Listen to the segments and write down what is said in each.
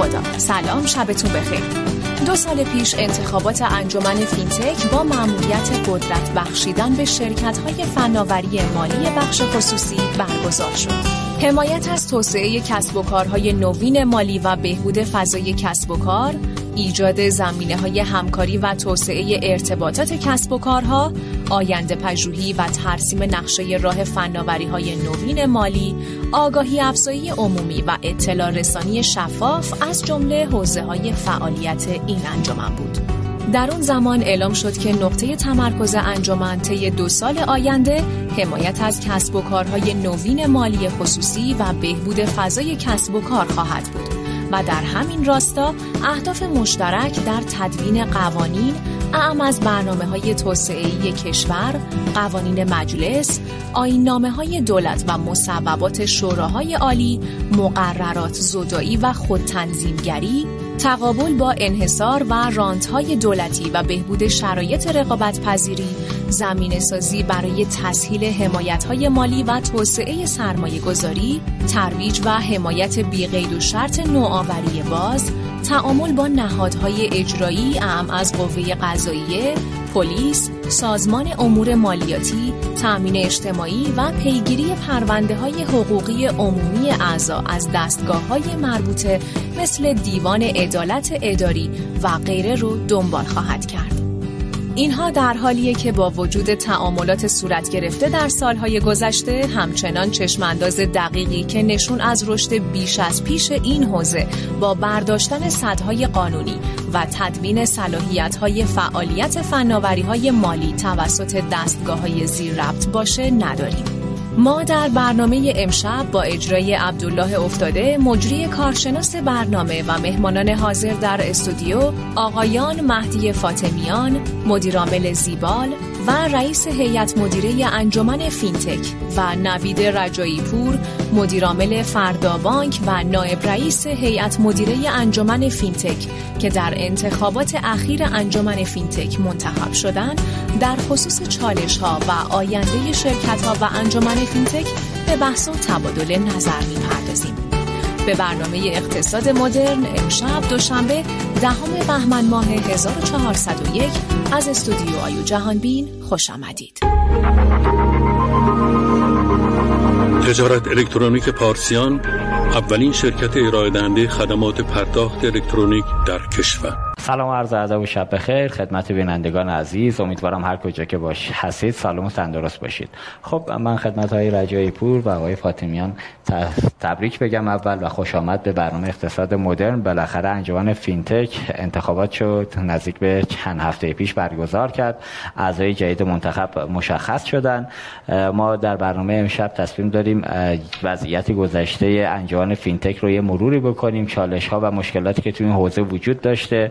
خدا سلام شبتون بخیر دو سال پیش انتخابات انجمن فینتک با معمولیت قدرت بخشیدن به شرکت های فناوری مالی بخش خصوصی برگزار شد. حمایت از توسعه کسب و کارهای نوین مالی و بهبود فضای کسب و کار، ایجاد زمینه های همکاری و توسعه ارتباطات کسب و کارها، آینده پژوهی و ترسیم نقشه راه فناوری های نوین مالی، آگاهی افزایی عمومی و اطلاع رسانی شفاف از جمله حوزه های فعالیت این انجمن بود. در اون زمان اعلام شد که نقطه تمرکز انجمن طی دو سال آینده حمایت از کسب و کارهای نوین مالی خصوصی و بهبود فضای کسب و کار خواهد بود و در همین راستا اهداف مشترک در تدوین قوانین اعم از برنامه های توسعه کشور، قوانین مجلس، آین نامه های دولت و مصوبات شوراهای عالی، مقررات زدایی و خودتنظیمگری، تقابل با انحصار و رانتهای دولتی و بهبود شرایط رقابت پذیری، زمین سازی برای تسهیل حمایت های مالی و توسعه سرمایه گذاری، ترویج و حمایت بیقید و شرط نوآوری باز، تعامل با نهادهای اجرایی اعم از قوه قضاییه، پلیس، سازمان امور مالیاتی، تأمین اجتماعی و پیگیری پرونده های حقوقی عمومی اعضا از دستگاه های مربوطه مثل دیوان عدالت اداری و غیره رو دنبال خواهد کرد. اینها در حالیه که با وجود تعاملات صورت گرفته در سالهای گذشته همچنان چشمانداز دقیقی که نشون از رشد بیش از پیش این حوزه با برداشتن صدهای قانونی و تدوین صلاحیت‌های فعالیت فناوری‌های مالی توسط دستگاه‌های ذی‌ربط باشه نداریم. ما در برنامه امشب با اجرای عبدالله افتاده مجری کارشناس برنامه و مهمانان حاضر در استودیو آقایان مهدی فاطمیان مدیرعامل زیبال و رئیس هیئت مدیره انجمن فینتک و نوید رجایی پور مدیرعامل فردا بانک و نایب رئیس هیئت مدیره انجمن فینتک که در انتخابات اخیر انجمن فینتک منتخب شدند در خصوص چالش ها و آینده شرکت ها و انجمن فینتک به بحث و تبادل نظر می‌پردازیم. به برنامه اقتصاد مدرن امشب دوشنبه دهم بهمن ماه 1401 از استودیو آیو جهانبین خوش آمدید. تجارت الکترونیک پارسیان اولین شرکت ارائه دهنده خدمات پرداخت الکترونیک در کشور سلام عرض ادب و شب بخیر خدمت بینندگان عزیز. امیدوارم هر کجا که باش هستید سلام و تندرست باشید. خب من خدمت های رجایی پور و آقای فاطمیان تبریک بگم اول و خوش آمد به برنامه اقتصاد مدرن. بالاخره انجمن فینتک انتخابات شد نزدیک به چند هفته پیش برگزار کرد. اعضای جدید منتخب مشخص شدن. ما در برنامه امشب تصمیم داریم وضعیت گذشته انجمن فینتک رو یه مروری بکنیم چالش ها و مشکلاتی که توی این حوزه وجود داشته.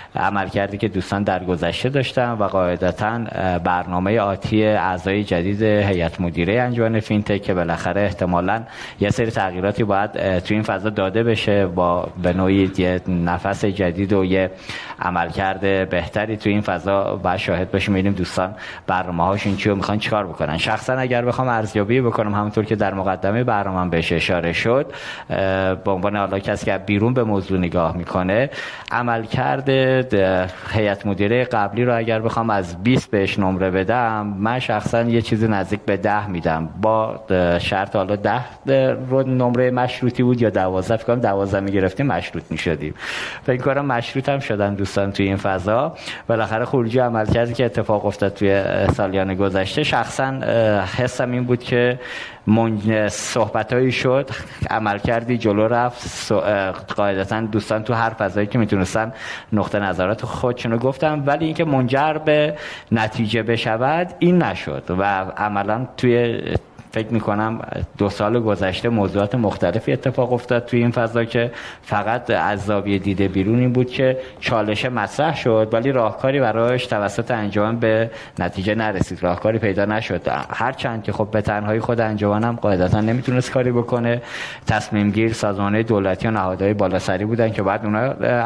عملکردی که دوستان در گذشته داشتن و قاعدتا برنامه آتی اعضای جدید هیئت مدیره انجمن فینتک که بالاخره احتمالا یه سری تغییراتی باید تو این فضا داده بشه با به نوعی یه نفس جدید و یه عملکرد بهتری تو این فضا باید شاهد باشیم. ببینیم دوستان برنامه هاشون چی می‌خوان چیکار بکنن. شخصا اگر بخوام ارزیابی بکنم همونطور که در مقدمه برنامه بهش اشاره شد به عنوان حالا کسی که بیرون به موضوع نگاه می‌کنه عملکرد هیئت مدیره قبلی رو اگر بخوام از 20 بهش نمره بدم من شخصا یه چیزی نزدیک به 10 میدم. با شرط حالا 10 رو نمره مشروطی بود یا 12 فکر کنم 12 می‌گرفتیم مشروط می‌شدیم. فکر کنم مشروط هم شدن دوستان توی این فضا. بالاخره خروجی عمل کردی که اتفاق افتاد توی سالیان گذشته. شخصا حسم این بود که صحبت شد عمل کردی جلو رفت قاعدتا دوستان تو هر فضایی که می‌تونستن نقطه نظرات خودشونو گفتم ولی اینکه منجر به نتیجه بشود این نشد و عملا توی فکر می‌کنم دو سال گذشته موضوعات مختلفی اتفاق افتاد توی این فضا که فقط از زاویه دیده بیرون این بود که چالش مطرح شد ولی راهکاری برایش توسط انجمن به نتیجه نرسید. راهکاری پیدا نشد. هرچند که خب به تنهایی خود انجمن هم قاعدتا نمی‌تونست کاری بکنه. تصمیم گیر سازمان دولتی و نهادهای بالاسری بودن که بعد اونا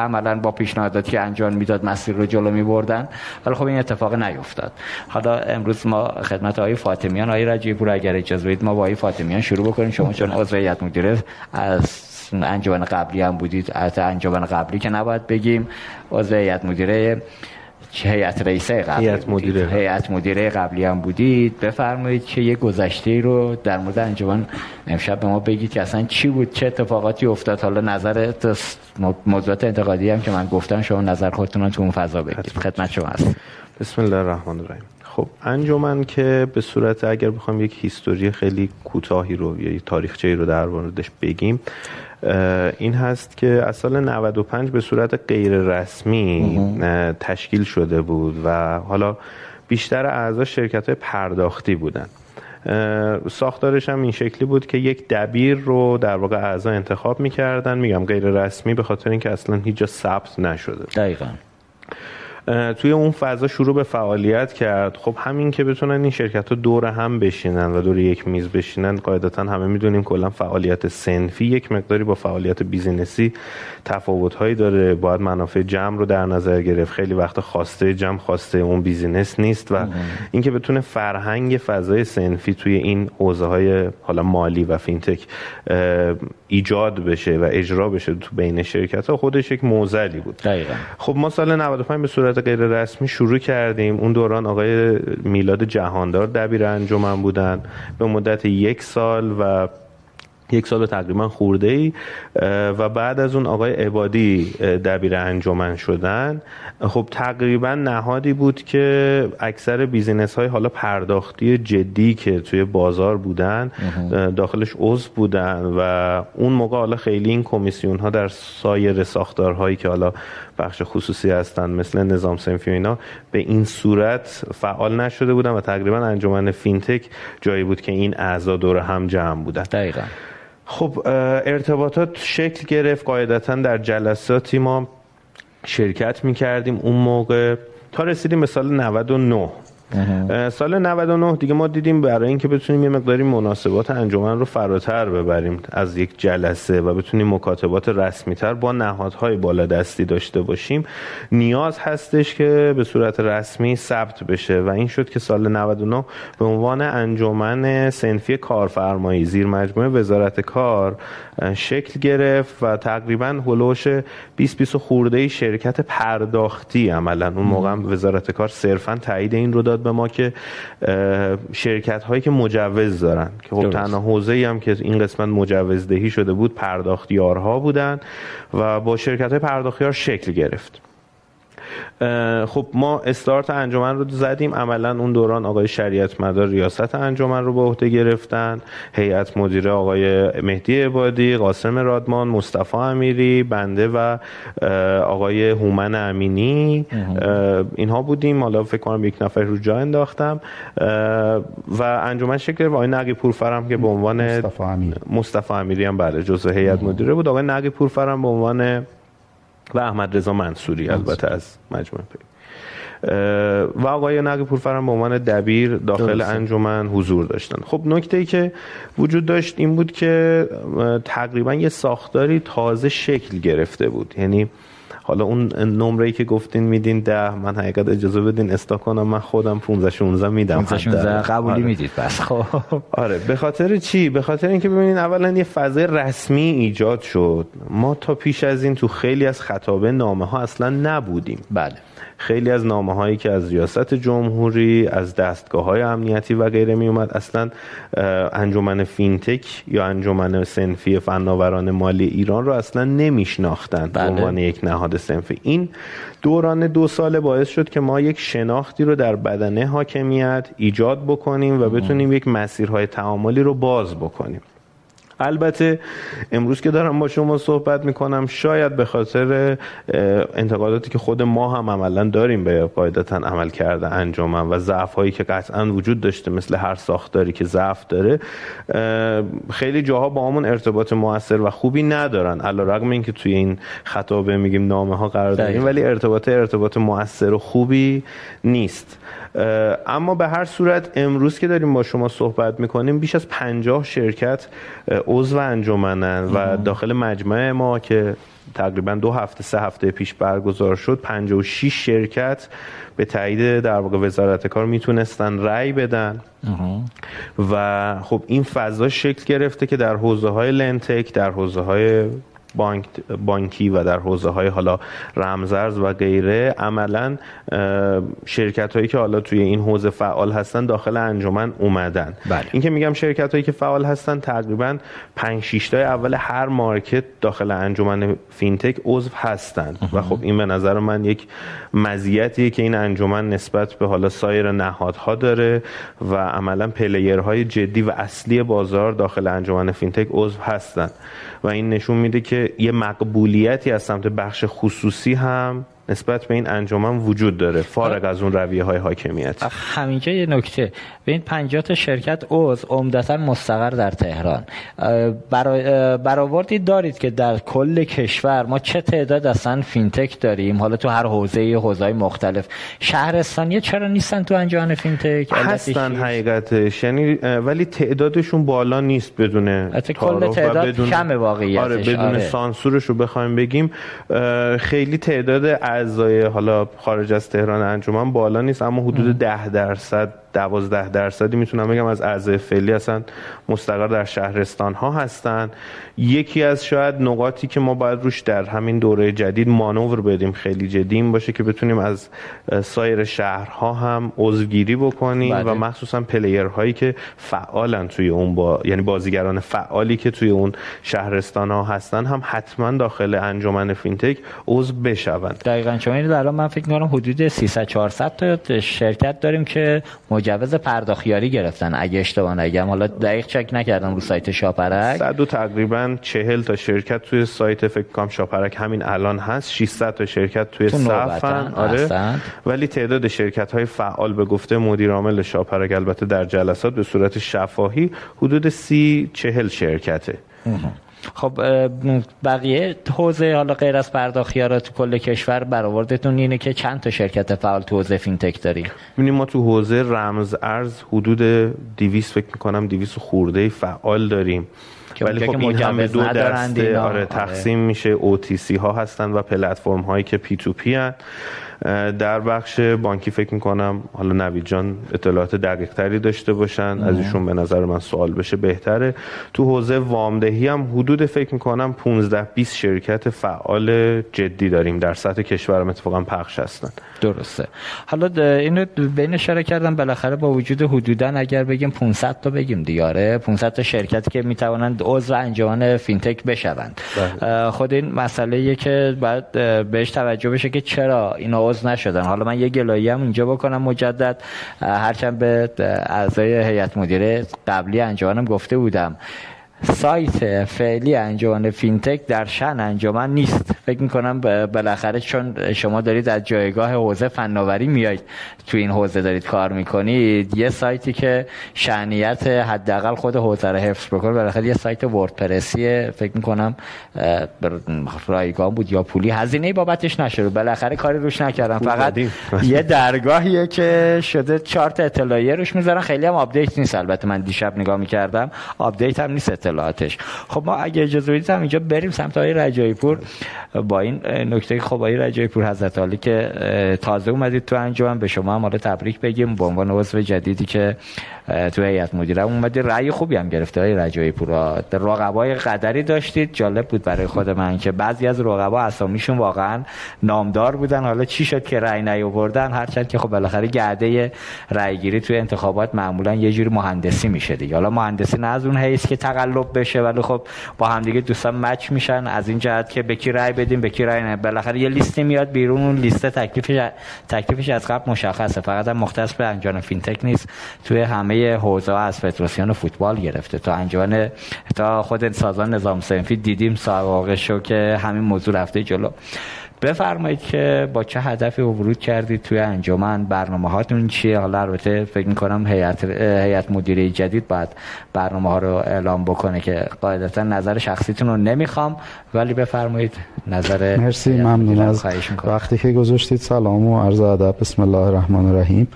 عملا با پیشنهاداتی که انجام می‌داد مسیر رو جلو میبردن. ولی خب این اتفاق نیفتاد. حالا امروز ما خدمت آقای فاطمیان آقای رجیپور اگر اجازه بدید ما با آقای فاطمیان شروع بکنیم. شما چون عضو هیئت مدیره از انجمن قبلی هم بودید از انجمن قبلی که نباید بگیم عضو هیئت مدیره هیئت رئیسه قبلی هیئت مدیره. هیئت مدیره قبلی هم بودید. بفرمایید که یه گذشته رو در مورد انجمن امشب به ما بگید که اصلا چی بود چه اتفاقاتی افتاد. حالا نظر موضوعات انتقادی هم که من گفتم شما نظر خودتون تو اون فضا بگید. خدمت. شما هست بسم الله الرحمن الرحیم. خب انجمن که به صورت اگر بخوام یک هیستوری خیلی کوتاهی رو یا تاریخچه‌ای رو در موردش بگیم این هست که از سال 95 به صورت غیر رسمی تشکیل شده بود و حالا بیشتر اعضا شرکت های پرداختی بودن. ساختارش هم این شکلی بود که یک دبیر رو در واقع اعضا انتخاب می‌کردن. میگم غیر رسمی به خاطر اینکه اصلا هیچ جا ثبت نشده دقیقا. توی اون فضا شروع به فعالیت کرد. خب همین که بتونن این شرکت ها دور هم بشینن و دور یک میز بشینن قاعدتا همه می‌دونیم کلا فعالیت سنفی یک مقداری با فعالیت بیزینسی تفاوت هایی داره. باید منافع جمع رو در نظر گرفت. خیلی وقت خواسته جمع خواسته اون business نیست و اینکه بتونه فرهنگ فضای صنفی توی این حوزه های حالا مالی و فینتک ایجاد بشه و اجرا بشه تو بین شرکت ها خودش یک معضلی بود. دقیقا. خب ما سال 95 به صورت غیر رسمی شروع کردیم. اون دوران آقای میلاد جهاندار دبیر انجمن بودن. به مدت یک سال و یک سال تقریبا خورده ای و بعد از اون آقای عبادی دبیر انجمن شدن. خب تقریبا نهادی بود که اکثر business های حالا پرداختی جدی که توی بازار بودن داخلش عضو بودن. و اون موقع حالا خیلی این کمیسیون ها در سایر ساختارهایی که حالا بخش خصوصی هستن مثل نظام صنفی و اینا به این صورت فعال نشده بودن و تقریبا انجمن فینتک جایی بود که این اعضا دور هم جمع بودن. دقیقا. خب ارتباطات شکل گرفت. قاعدتا در جلساتی ما شرکت می کردیم اون موقع. تا رسیدیم به سال 99 سال 99 دیگه ما دیدیم برای اینکه بتونیم یه مقداری مناسبات انجمن رو فراتر ببریم از یک جلسه و بتونیم مکاتبات رسمی تر با نهادهای بالا دستی داشته باشیم. نیاز هستش که به صورت رسمی ثبت بشه و این شد که سال 99 به عنوان انجمن سنفی کارفرمایی زیر مجموعه وزارت کار شکل گرفت و تقریبا هلوش 20 20 خورده شرکت پرداختی عملا. اون موقع وزارت کار صرفا تایید این رو داد به ما که شرکت هایی که مجوز دارن که خب تنها حوزه ای هم که این قسمت مجوزدهی شده بود پرداختیارها بودن و با شرکت های پرداختیار شکل گرفت. خب ما استارت انجمن رو زدیم. عملا اون دوران آقای شریعت مدار ریاست انجمن رو به عهده گرفتن. هیئت مدیره آقای مهدی عبادی قاسم رادمان مصطفی امیری بنده و آقای هومن امینی. اینها بودیم. حالا فکر کنم یک نفر رو جا انداختم. و انجمن شکل آقای نقی پورفرم که به عنوان مصطفی امیری مصطفی امیری هم بله جزء هیئت مدیره بود. آقای نقی پورفرم به عنوان و احمد رضا منصوری البته از مجموعه و آقای نقی پورفرم به عنوان دبیر داخل انجمن حضور داشتن. خب نکته ای که وجود داشت این بود که تقریبا یه ساختاری تازه شکل گرفته بود. یعنی حالا اون نمره ای که گفتین میدین ده من حقیقت اجازه بدین استا کنم. من خودم 15 16 میدم 15 16 قبولی آره. می‌دید بس. خب. آره. به خاطر چی؟ به خاطر اینکه ببینین اولا یه فضای رسمی ایجاد شد. ما تا پیش از این تو خیلی از خطابه نامه ها اصلا نبودیم. بله. خیلی از نامه هایی که از ریاست جمهوری از دستگاه های امنیتی و غیره می اومد اصلا انجمن فینتک یا انجمن سنفی فناوران مالی ایران رو اصلا نمیشناختند به بله. عنوان یک نهاد سنفی. این دوران دو ساله باعث شد که ما یک شناختی رو در بدنه حاکمیت ایجاد بکنیم و بتونیم یک مسیرهای تعاملی رو باز بکنیم. البته امروز که دارم با شما صحبت می‌کنم شاید به خاطر انتقاداتی که خود ما هم عملا داریم به قاعدتا عمل کرده انجامن و ضعف هایی که قطعا وجود داشته مثل هر ساختاری که ضعف داره خیلی جاها با همون ارتباط موثر و خوبی ندارن. علا رقم این که توی این خطابه میگیم نامه ها قرار داریم ولی ارتباط ارتباط موثر و خوبی نیست. اما به هر صورت امروز که داریم با شما صحبت می‌کنیم بیش از پنجاه شرکت عضو انجمنن و داخل مجمع ما که تقریبا دو هفته سه هفته پیش برگزار شد 56 شرکت به تایید در واقع وزارت کار می‌تونستن رأی بدن. و خب این فضا شکل گرفته که در حوزه های لنتک در حوزه های بانک بانکی و در حوزه های حالا رمزرز و غیره عملا شرکت هایی که حالا توی این حوزه فعال هستن داخل انجمن اومدن. بله. این که میگم شرکت هایی که فعال هستن تقریبا 5 6 اول هر market داخل انجمن فینتک عضو هستن. و خب این به نظر من یک مزیتیه که این انجمن نسبت به حالا سایر نهادها داره و عملا player های جدی و اصلی بازار داخل انجمن فینتک عضو هستن. و این نشون میده که یه مقبولیتی از سمت بخش خصوصی هم نسبت به این انجمن وجود داره. فارغ از اون رویه های حاکمیت همینجا یه نکته. به این 50 تا شرکت عضو عمدتا مستقر در تهران. برآوردی دارید که در کل کشور ما چه تعداد اصلا فینتک داریم؟ حالا تو هر حوزه حوزه مختلف. شهرستانی چرا نیستن تو انجمن فینتک؟ هستن حقیقتش یعنی ولی تعدادشون بالا نیست بدون کل تعداد بدون... کم واقعیتش. آره بدون آره. سانسورش رو بخوایم بگیم خیلی تعداد اعضای حالا خارج از تهران انجمن بالا نیست اما حدود ده درصد دوازده درصدی می‌تونم بگم از اعضای فعلی هستن مستقر در شهرستان ها هستن یکی از شاید نقاطی که ما باید روش در همین دوره جدید مانور بدیم خیلی جدی این باشه که بتونیم از سایر شهرها هم عضوگیری بکنیم و بله. مخصوصا player هایی که فعالن توی اون با یعنی بازیگران فعالی که توی اون شهرستان ها هستن هم حتما داخل انجمن فینتک عضو بشوند دقیقاً چون الان من فکر می‌کنم حدود 300 400 تا شرکت داریم که مجوز پرداختیاری گرفتن. اگه اشتباه نگم حالا دقیق چک نکردم رو سایت شاپرک. صد تقریبا 40 تا شرکت توی سایت فکر کنم شاپرک همین الان هست. 600 تا شرکت توی صفن آره. ولی تعداد شرکت های فعال به گفته مدیر عامل شاپرک البته در جلسات به صورت شفاهی حدود 30 40 شرکته. خب بقیه حوزه حالا غیر از پرداختی تو کل کشور برآوردتون اینه که چند تا شرکت فعال تو حوزه فینتک داریم ببینیم ما تو حوزه رمز ارز حدود 200 فکر می‌کنم 200 خورده فعال داریم ولی خب این همه دو دسته آره تقسیم آره. میشه OTC ها هستن و پلتفرم هایی که P2P هن. در بخش بانکی فکر می‌کنم حالا نوید جان اطلاعات دقیق تری داشته باشن از ایشون به نظر من سوال بشه بهتره. تو حوزه وامدهی هم حدود فکر می‌کنم 15 20 شرکت فعال جدی داریم در سطح کشورم اتفاقا پخش هستن. درسته. حالا اینو بین اشاره کردم بالاخره با وجود حدودا اگر بگیم 500 تا بگیم دیگه 500 تا شرکتی که می‌توانند عضو انجمن فینتک بشوند. بله. خود این مسئله که باید بهش توجه بشه که چرا اینا عضو نشدن. حالا من یه گلایه هم اینجا بکنم مجدد. هرچند به اعضای هیئت مدیره قبلی انجمنم گفته بودم. سایت فعلی انجمن فینتک در شأن انجمن نیست. فکر می‌کنم بالاخره چون شما دارید از جایگاه حوزه فناوری میایید تو این حوزه دارید کار می‌کنید یه سایتی که شأنیت حداقل خود حوزه رو حفظ بکنه بالاخره یه سایت WordPress ی فکر می‌کنم رایگان بود یا پولی. هزینه بابتش نشده بالاخره کاری روش نکردم. فقط یه درگاهیه که شده چهار تا اطلاعیه روش می‌ذارن. خیلی هم update نیست. البته من دیشب نگاه می‌کردم. update هم نیست. اطلاعاتش. خب ما اگه اجازه بدید هم اینجا بریم سمت های رجایی پور با این نکته خب های رجایی پور حضرت عالی که تازه اومدید تو انجام به شما هم حالا تبریک بگیم به عنوان عضو جدیدی که تو هیئت مدیره اومدی. رأی خوبی هم گرفته های رجایی پور رقبای قدری داشتید. جالب بود برای خود من که بعضی از رقبا اسامیشون واقعا نامدار بودن. حالا چی شد که رأی نیاوردن؟ هرچند که خب بالاخره گرده رأی گیری توی انتخابات معمولا یه جوری مهندسی میشه دیگه. حالا مهندسی نه از اون حیث که تقلب بشه ولی خب با همدیگه دوستان مچ میشن. از این جهت که به کی بدیم به کی نه بالاخره یه لیستی میاد بیرون اون لیست تکلیفش تکلیفش از قبل مشخصه. فقط هم مختص به انجام فینتک نیست. توی همه حوزه از فدراسیون فوتبال گرفته. تا انجام تا خود سازمان نظام صنفی دیدیم سابقه شو که همین موضوع رفته جلو. بفرمایید که با چه هدفی ورود کردید توی انجمن؟ برنامه هاتون چیه؟ حالا البته فکر می‌کنم هیئت هیئت مدیره جدید باید برنامه ها رو اعلام بکنه که قاعدتا نظر شخصیتون رو نمی‌خوام ولی بفرمایید نظر مرسی ممنون از وقتی که گذاشتید. سلام و عرض ادب. بسم الله الرحمن الرحیم.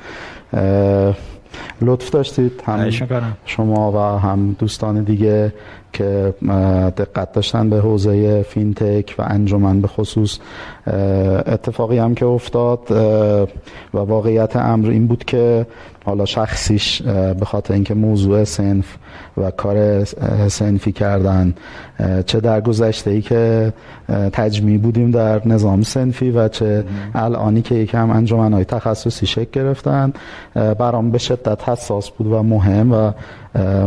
لطف داشتید هم شما و هم دوستان دیگه که دقت داشتن به حوزه فینتک و انجمن به خصوص اتفاقی هم که افتاد و واقعیت امر این بود که حالا شخصیش به خاطر اینکه موضوع سنف و کار سنفی کردن چه در گذشته ای که تجمیع بودیم در نظام سنفی و چه الانی که یکم انجمن های تخصصی شکل گرفتن. برام به شدت حساس بود و مهم و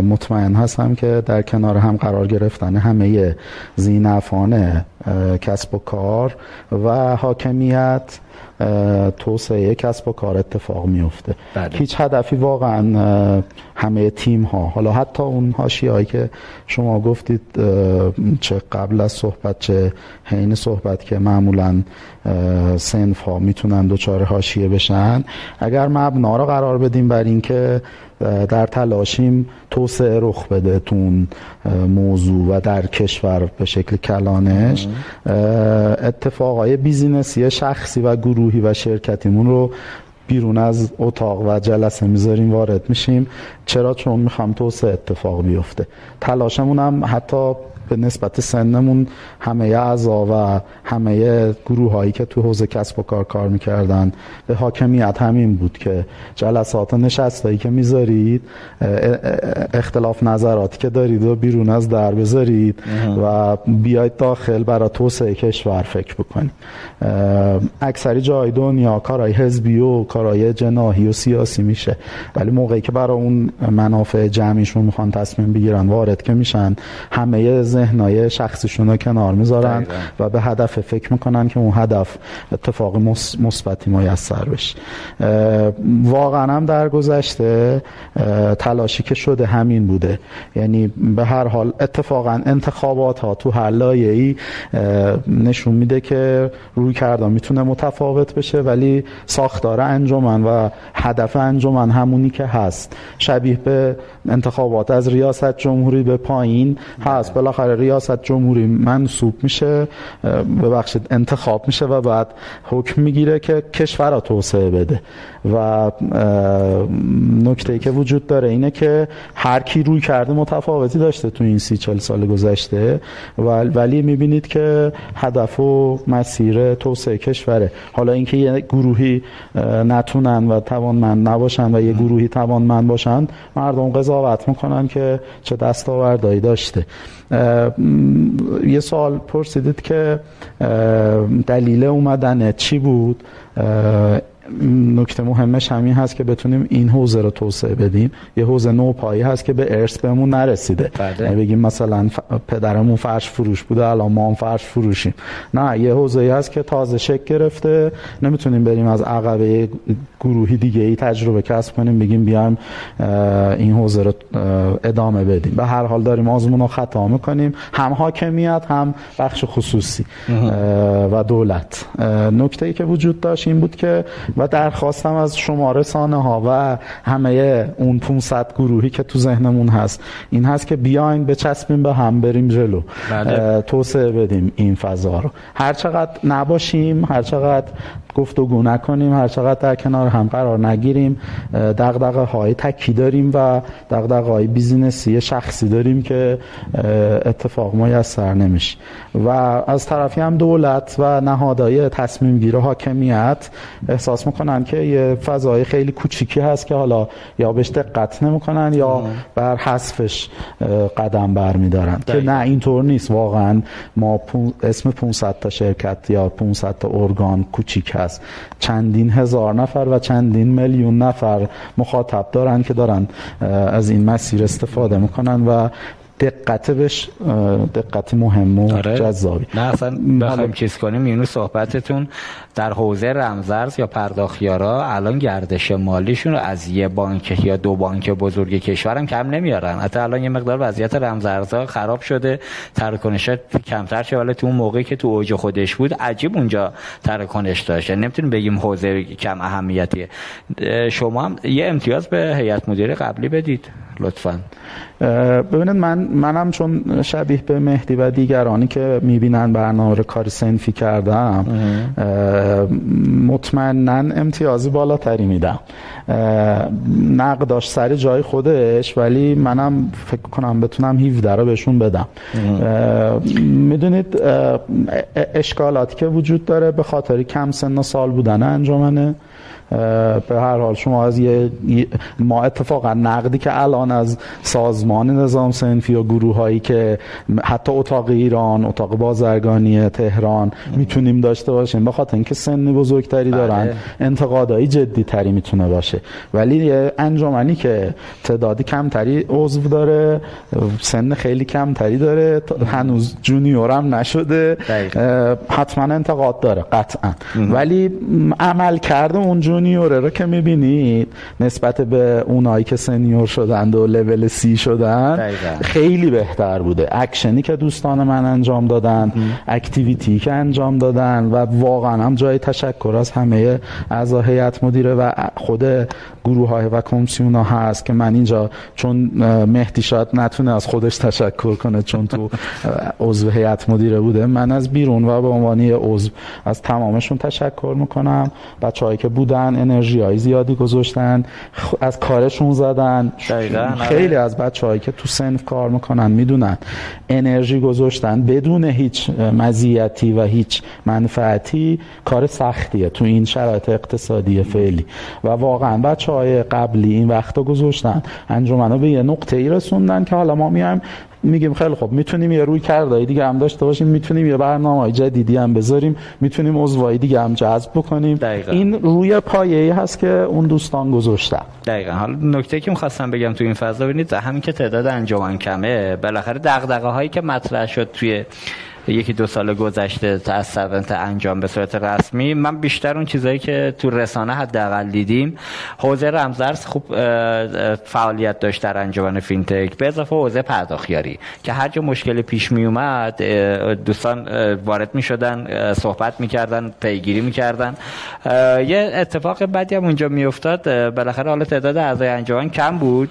مطمئن هستم که در کنار هم قرار گرفتن همه زینفانه کسب و کار و حاکمیت توسعه کسب و کار اتفاق میفته بله. هیچ هدفی واقعا همه تیم ها حالا حتی اون هاشی هایی که شما گفتید چه قبل از صحبت چه حین صحبت که معمولا سنف ها می‌تونن دوچاره هاشیه بشن. اگر مبنا رو قرار بدیم بر اینکه در تلاشیم توسعه رخ بده تون موضوع و در کشور به شکل کلانش. اتفاقای بیزینسی شخصی و گروهی و شرکتیمون رو بیرون از اتاق و جلسه می‌ذاریم وارد میشیم. چرا؟ چون می‌خوام توسعه اتفاق بیفته. تلاشمون هم حتی به نسبت سنمون همه اعضا و همه گروه هایی که تو حوزه کسب و کار کار می‌کردن به حاکمیت همین بود که جلسات نشستایی که می‌ذارید اختلاف نظراتی که دارید و بیرون از در بذارید و بیاید داخل برای توسعه کشور فکر بکنید. اکثری جای دنیا کارهای حزبی و کارهای جناهی و سیاسی میشه. ولی موقعی که برای اون منافع جمعیشون می‌خوان تصمیم بگیرن وارد که میشن همه ذهنای شخصیشون رو کنار می‌ذارن و به هدف فکر می‌کنن که اون هدف اتفاق مثبتی میسر بشه. واقعا هم در گذشته تلاشی که شده همین بوده. یعنی به هر حال اتفاقا انتخابات ها تو هر ای نشون میده که روی کرده می‌تونه متفاوت بشه ولی ساختار انجمن و هدف انجمن همونی که هست. شبیه به انتخابات از ریاست جمهوری به پایین هست. بالاخره ریاست جمهوری منصوب میشه ببخشید انتخاب میشه و بعد حکم می‌گیره که کشور را توسعه بده. و نکته ای که وجود داره اینه که هر کی روی کرده متفاوتی داشته تو این سی چل سال گذشته ولی می‌بینید که هدف و مسیر توسعه کشوره. حالا اینکه یه گروهی نتونن و توانمند نباشن و یه گروهی توانمند باشن مردم قضاوت می‌کنن که چه دستاوردهایی داشته. یه سوال پرسیدید که دلیل اومدن چی بود؟ نکته مهمش همین هست که بتونیم این حوزه رو توسعه بدیم. یه حوزه نوپایی هست که به ارث بهمون نرسیده. بله. یعنی بگیم مثلا پدرمون فرش فروش بوده الان ما هم فرش فروشیم. نه یه حوزه هست که تازه شکل گرفته. نمی‌تونیم بریم از عقبه گروهی دیگه ای تجربه کسب کنیم بگیم بیایم این حوزه رو ادامه بدیم. به هر حال داریم آزمون رو خطا می‌کنیم. هم حاکمیت هم بخش خصوصی و دولت. نکته ای که وجود داشت این بود که و درخواستم از شما رسانه ها و همه اون 500 گروهی که تو ذهنمون هست. این هست که بیاین بچسبیم به هم بریم جلو. بله. توسعه بدیم این فضا رو. هر چقدر نباشیم هر چقدر گفتگو نکنیم هر چقدر در کنار هم قرار نگیریم دغدغه های تکی داریم و دغدغه های بیزینسی شخصی داریم که اتفاق میسر نمیشه. و از طرفی هم دولت و نهادهای تصمیم گیر حاکمیت احساس می‌کنن که یه فضای خیلی کوچیکی هست که حالا یا بهش دقت نمی‌کنن یا بر حذفش قدم برمیدارن. که نه اینطور نیست. واقعا ما اسم 500 تا شرکت یا 500 تا ارگان کوچیک هست چندین هزار نفر و چندین میلیون نفر مخاطب دارن که دارن از این مسیر استفاده می‌کنن و دقت بهش دقت مهم و آره. جذابی. نه اصلا بخوایم چیز کنیم اینو صحبتتون در حوزه رمزرز یا پرداخیارا الان گردش مالیشون رو از یه بانک یا دو بانک بزرگ کشورم کم نمیارن. حتی الان یه مقدار وضعیت رمزارزها خراب شده تراکنش کمتر شده. ولی تو اون موقعی که تو اوج خودش بود عجیب اونجا تراکنش داشت. یعنی نمی‌تونیم بگیم حوزه کم اهمیتیه. شما هم یه امتیاز به هیئت مدیره قبلی بدید. لطفا. ببینید من منم چون شبیه به مهدی و دیگرانی که می‌بینن برنامه رو کاری سنفی کردم مطمئنا امتیازی بالاتری میدم. نقداش سر جای خودش ولی منم فکر کنم بتونم 17 رو بهشون بدم. می‌دونید اشکالاتی که وجود داره به خاطر کم سن و سال بودن انجامنه. به هر حال شما از یه ما اتفاقا نقدی که الان از سازمان نظام سنفی و گروه هایی که حتی اتاق ایران اتاق بازرگانی تهران می‌تونیم داشته باشیم به خاطر اینکه سن بزرگتری بله. دارن انتقادایی جدی تری می‌تونه باشه. ولی یه انجمنی که تعدادی کمتری عضو داره سن خیلی کمتری داره هنوز جونیور هم نشده حتما انتقاد داره قطعا. ولی عمل کرده اون junior ه رو که می‌بینید نسبت به اونایی که senior شدند و لول سی شدن خیلی بهتر بوده. اکشنی که دوستان من انجام دادن activity که انجام دادن و واقعا هم جای تشکر از همه اعضا هیئت مدیره و خود گروه ها و کمیسیون ها هست که من اینجا چون مهدی شاید نتونه از خودش تشکر کنه چون تو عضو هیئت مدیره بوده. من از بیرون و به عنوان عضو از تمامشون تشکر می‌کنم. بچه‌هایی که بودن انرژی های زیادی گذاشتن از کارشون زدن. خیلی از بچه هایی که تو سنف کار می‌کنن می‌دونن. انرژی گذاشتن بدون هیچ مزیتی و هیچ منفعتی کار سختیه تو این شرایط اقتصادی فعلی. و واقعا بچه های قبلی این وقتا گذاشتن. انجمنا به یه نقطه ای رسوندن که حالا ما میایم میگیم خیلی خب می‌تونیم یه روی کرده دیگه هم داشته باشیم می‌تونیم یه برنامه جدیدی هم بذاریم می‌تونیم عضوای دیگه هم جذب بکنیم. دقیقا. این روی پایه‌ای هست که اون دوستان گذاشتن. دقیقا. حالا نکته که می‌خواستم بگم تو این فضا ببینید همین که تعداد انجمن کمه بالاخره دغدغه هایی که مطرح شد توی یکی دو سال گذشته از سونت انجام به صورت رسمی. من بیشتر اون چیزایی که تو رسانه حداقل دیدیم حوزه رمزرز خوب فعالیت داشت در انجمن فینتک. به اضافه حوزه پرداختیاری که هر جا مشکل پیش می اومد دوستان وارد می شدن صحبت می کردن پیگیری می کردن یه اتفاق بدی هم اونجا می افتاد بالاخره حالا تعداد اعضای انجمن کم بود.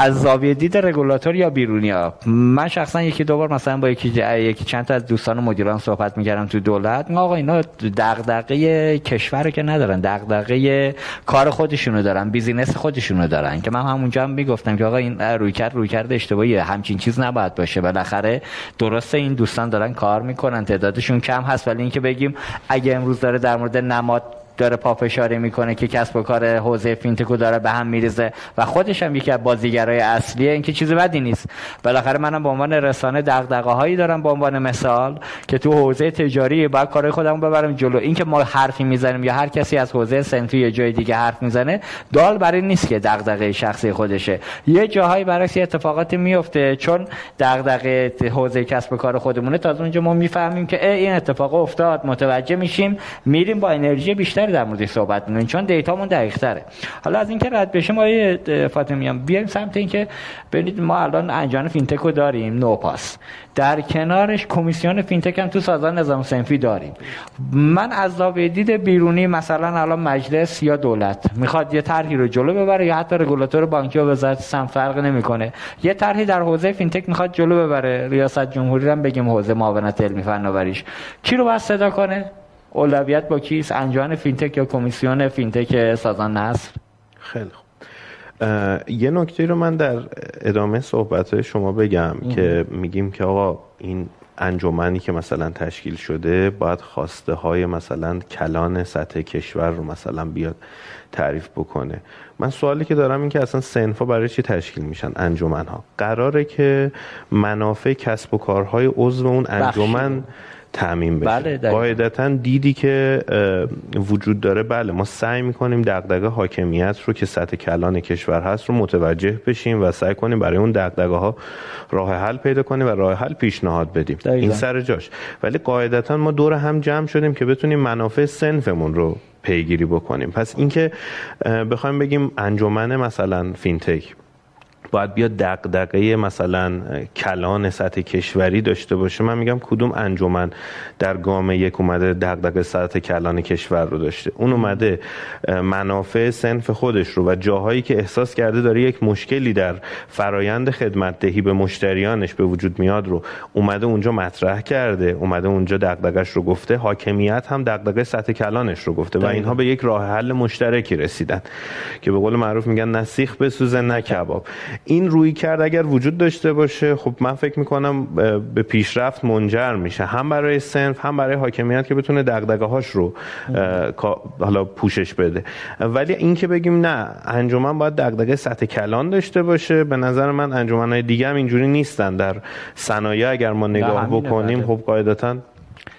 از زاویه دید رگولاتور یا بیرونی ها؟ من شخصا یکی دو بار مثلا با یکی یکی چند تا از دوستان و مدیران صحبت می‌کردم تو دولت. آقا اینا دغدغه کشور که ندارن دغدغه کار خودشونو دارن business خودشونو دارن. که من همونجا هم می‌گفتم که آقا این رویکرد رویکرد اشتباهی همچین چیز نباید باشه. بالاخره درسته این دوستان دارن کار می‌کنن تعدادشون کم هست ولی اینکه بگیم اگه امروز داره در مورد نماد داره پافشاری می‌کنه که کسب و کار حوزه فینتکو داره به هم میریزه و خودش هم یکی از بازیگرای اصلیه این که چیز بدی نیست. بالاخره منم به عنوان رسانه دغدغه هایی دارم به عنوان مثال که تو حوزه تجاری باید کارهای خودمو ببرم جلو. اینکه ما حرفی می‌زنیم یا هر کسی از حوزه سنفی یا جای دیگه حرف می‌زنه دال برای نیست که دغدغه شخصی خودشه. یه جاهایی برعکس اتفاقاتی میفته چون دغدغه حوزه کسب و کار خودمونه. تا اونجا ما می‌فهمیم که این اتفاق افتاد متوجه میشیم میریم با انرژی بیشتر در مورد صحبت می‌کنیم چون دیتامون دقیق تره حالا از اینکه رد ما فاطمیان بیایم سمت اینکه ببینید ما الان انجمن فینتک رو داریم نوپاس در کنارش کمیسیون فینتک هم تو سازمان نظام صنفی داریم. من از زاویه دید بیرونی مثلا الان مجلس یا دولت می‌خواد یه طرحی رو جلو ببره یا حتی رگولاتور بانکی و وزارت سم فرق نمی‌کنه. یه طرحی در حوزه فینتک می‌خواد جلو ببره. ریاست جمهوری هم بگیم حوزه معاونت علمی فناوریش. کی رو باید صدا کنه؟ اولویت با کیست؟ انجمن فینتک یا کمیسیون فینتک سازمان نصر؟ خیلی خوب. یه نکته رو من در ادامه صحبت شما بگم که میگیم که آقا این انجمنی که مثلا تشکیل شده باید خواسته های مثلا کلان سطح کشور رو مثلا بیاد تعریف بکنه. من سوالی که دارم این که اصلا سنفا برای چی تشکیل میشن انجمن ها قراره که منافع کسب و کارهای عضو اون انجمن تعمین بشه. بله قاعدتا دیدی که وجود داره. بله ما سعی می‌کنیم دغدغه حاکمیت رو که سطح کلان کشور هست رو متوجه بشیم و سعی کنیم برای اون دغدغه ها راه حل پیدا کنیم و راه حل پیشنهاد بدیم. دقیقا. این سر جاش. ولی قاعدتا ما دور هم جمع شدیم که بتونیم منافع سنفمون رو پیگیری بکنیم. پس اینکه بخوایم بگیم انجمن مثلا فینتک باید بیاد دقدقه مثلا کلان سطح کشوری داشته باشه. من میگم کدوم انجمن در گام یک اومده دقدقه سطح کلان کشور رو داشته. اون اومده منافع سنف خودش رو و جاهایی که احساس کرده داره یک مشکلی در فرایند خدمت دهی به مشتریانش به وجود میاد رو اومده اونجا مطرح کرده اومده اونجا دغدغش رو گفته حاکمیت هم دغدغه سطح کلانش رو گفته و اینها به یک راه حل مشترکی رسیدن که به قول معروف میگن نه سیخ بسوزه نه کباب. این روی کرد اگر وجود داشته باشه خب من فکر می‌کنم به پیشرفت منجر میشه. هم برای سنف هم برای حاکمیت که بتونه دغدغه هاش رو حالا پوشش بده. ولی این که بگیم نه انجمن باید دغدغه سطح کلان داشته باشه. به نظر من انجمن های دیگه هم اینجوری نیستن. در صنایع اگر ما نگاه بکنیم خب قاعدتا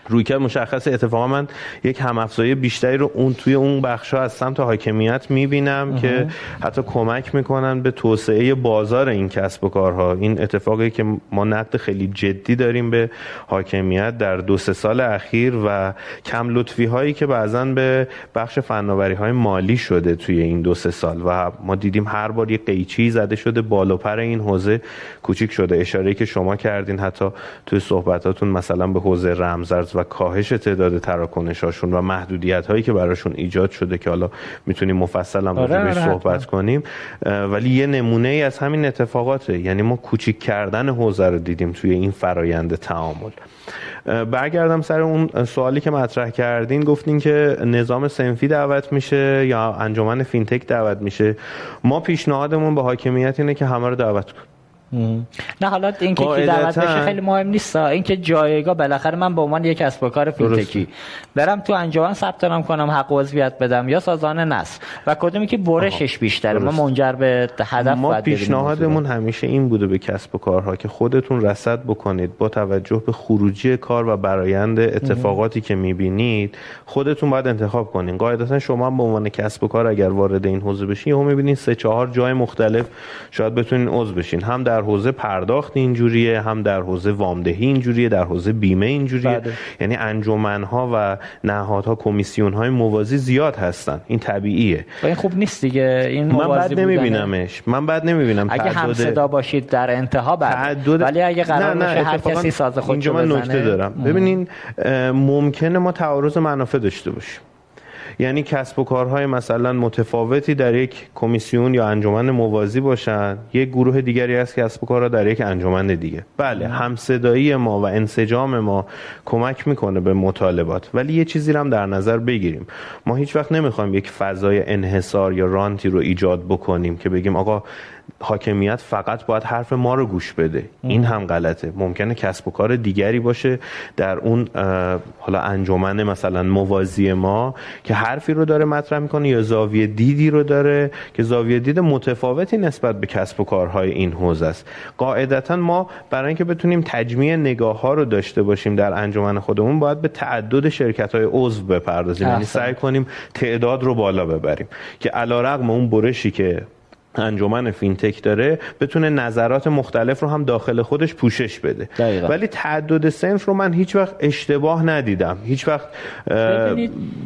رویکرد مشخص اتفاقا من یک هم افزایی بیشتری رو اون توی اون بخش از سمت حاکمیت می‌بینم که حتی کمک می‌کنن به توسعه بازار این کسب و کارها. این اتفاقی که ما نقد خیلی جدی داریم به حاکمیت در دو سه سال اخیر و کم لطفی هایی که بعضا به بخش فناوری های مالی شده توی این دو سه سال و ما دیدیم هر بار یه قیچی زده شده بالا پر این حوزه کوچیک شده. اشاره که شما کردین حتی توی صحبتاتون مثلا به حوزه رمزارز و کاهش تعداد تراکنشاشون و محدودیت هایی که براشون ایجاد شده که حالا می‌تونیم مفصل هم آره, آره صحبت کنیم. ولی یه نمونه ای از همین اتفاقاته. یعنی ما کوچیک کردن حوزه رو دیدیم توی این فرایند تعامل. برگردم سر اون سوالی که مطرح کردین. گفتین که نظام صنفی دعوت میشه یا انجمن فینتک دعوت میشه. ما پیشنهادمون به حاکمیت اینه که همه رو دعوت نه حالا اینکه کی دعوت بشه خیلی مهم نیست. اینکه جایگاه بالاخره من به عنوان یک کسب و کار فینتکی برم تو انجمن ثبت نام کنم حق عضویت بدم یا سازمان نصر و کدومی که برشش بیشتره. ما منجر به هدف ما پیشنهادمون همیشه این بوده به کسب و کارها که خودتون رصد بکنید با توجه به خروجی کار و برایند اتفاقاتی که می‌بینید خودتون باید انتخاب کنین. قاعدتا شما به عنوان کسب و کار اگر وارد این حوزه بشین یهو می‌بینید سه چهار جای مختلف شاید بتونین عضو بشین. هم در در حوزه پرداخت اینجوریه هم در حوزه وامدهی اینجوریه در حوزه بیمه اینجوریه. بله. یعنی انجمنها و نهادها کمیسیون های موازی زیاد هستن. این طبیعیه. و این خوب نیست دیگه. این من بعد نمیبینمش. من بعد نمی‌بینم اگه هم صدا باشید در انتها بعد ولی اگه قرار نه نه هر کسی ساز خودشو من نکته دارم. ببینین ممکنه ما تعارض منافع داشته باشیم. یعنی کسب و کارهای مثلا متفاوتی در یک کمیسیون یا انجمن موازی باشن یک گروه دیگری از کسب و کارها در یک انجمن دیگه. بله همصدایی ما و انسجام ما کمک می‌کنه به مطالبات. ولی یه چیزی هم در نظر بگیریم. ما هیچ وقت نمی‌خوایم یک فضای انحصار یا رانتی رو ایجاد بکنیم که بگیم آقا حاکمیت فقط باید حرف ما رو گوش بده. این هم غلطه. ممکنه کسب و کار دیگری باشه در اون حالا انجمن مثلا موازی ما که حرفی رو داره مطرح می‌کنه یا زاویه دیدی رو داره که زاویه دید متفاوتی نسبت به کسب و کارهای این حوزه است. قاعدتا ما برای اینکه بتونیم تجمیع نگاه ها رو داشته باشیم در انجمن خودمون باید به تعدد شرکت های عضو بپردازیم. یعنی سعی کنیم تعداد رو بالا ببریم. که علیرغم اون برشی که انجمن فینتک داره بتونه نظرات مختلف رو هم داخل خودش پوشش بده. دقیقا. ولی تعدد سنف رو من هیچ وقت اشتباه ندیدم. هیچ وقت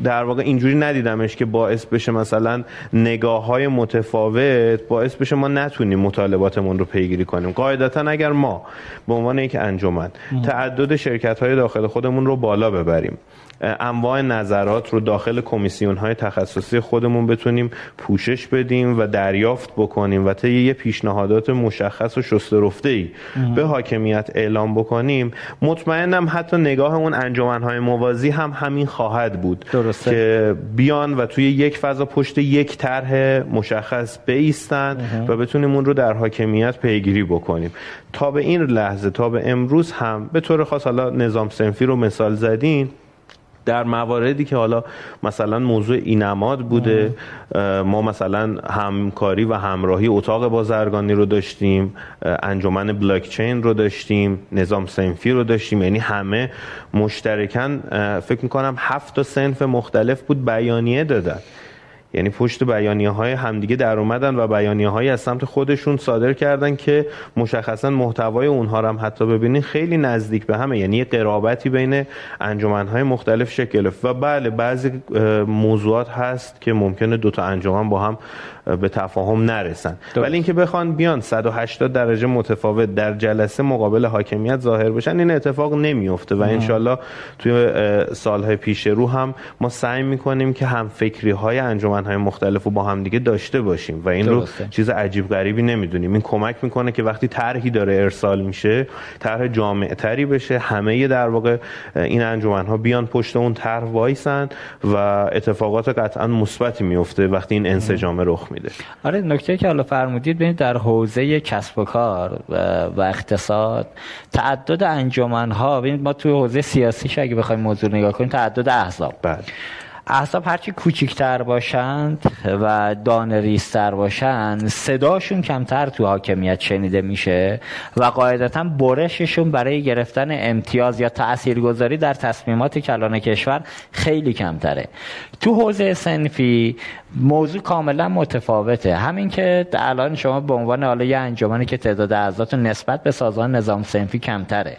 در واقع اینجوری ندیدمش که باعث بشه مثلا نگاه های متفاوت باعث بشه ما نتونیم مطالباتمون رو پیگیری کنیم. قاعدتا اگر ما به عنوان یک انجمن تعدد شرکت های داخل خودمون رو بالا ببریم انواع نظرات رو داخل کمیسیون های تخصصی خودمون بتونیم پوشش بدیم و دریافت بکنیم و طی یه پیشنهادات مشخص و شسته رفته ای به حاکمیت اعلام بکنیم مطمئنم حتی نگاه اون انجمن های موازی هم همین خواهد بود درسته. که بیان و توی یک فضا پشت یک طرح مشخص بیستن و بتونیم اون رو در حاکمیت پیگیری بکنیم. تا به این لحظه تا به امروز هم به طور خاص حالا نظام سنفی رو مثال زدین در مواردی که حالا مثلا موضوع اینماد بوده ما مثلا همکاری و همراهی اتاق بازرگانی رو داشتیم انجمن بلاک چین رو داشتیم نظام سنفی رو داشتیم. یعنی همه مشترکن فکر می‌کنم هفت تا سنف مختلف بود بیانیه دادن. یعنی پشت بیانیه های همدیگه در اومدن و بیانیه های از سمت خودشون صادر کردن که مشخصا محتوای اونها رو هم حتی ببینین خیلی نزدیک به همه. یعنی قرابتی بین انجمن های مختلف شکل و بله بعضی موضوعات هست که ممکنه دو تا انجمن با هم به تفاهم نرسن. ولی اینکه بخوان بیان 180 درجه متفاوت در جلسه مقابل حاکمیت ظاهر بشن این اتفاق نمیفته و انشالله توی سالهای پیش رو هم ما سعی می‌کنیم که هم فکری های انجمن های مختلف رو با هم دیگه داشته باشیم و این درسته. رو چیز عجیب غریبی نمی‌دونیم. این کمک می‌کنه که وقتی طرحی داره ارسال میشه طرح جامع تری بشه همه در واقع این انجمن ها بیان پشت اون طرح وایسن و اتفاقات قطعا مثبتی میفته وقتی این انسجام رخ میده. آره نکته که حالا فرمودید ببینید در حوزه کسب و کار و اقتصاد تعدد انجمن ها ببینید ما توی حوزه سیاسیش اگه بخوایم موضوع نگاه کنیم تعدد احزاب. بله. احزاب هرچی کوچیکتر باشند و دانریستر باشند صداشون کمتر تو حاکمیت شنیده میشه و قاعدتا برششون برای گرفتن امتیاز یا تاثیرگذاری در تصمیمات کلان کشور خیلی کمتره. تو حوزه سنفی موضوع کاملا متفاوته. همین که الان شما به عنوان حالا یه انجمنی که تعداد اعضاتون نسبت به سازمان نظام سنفی کمتره.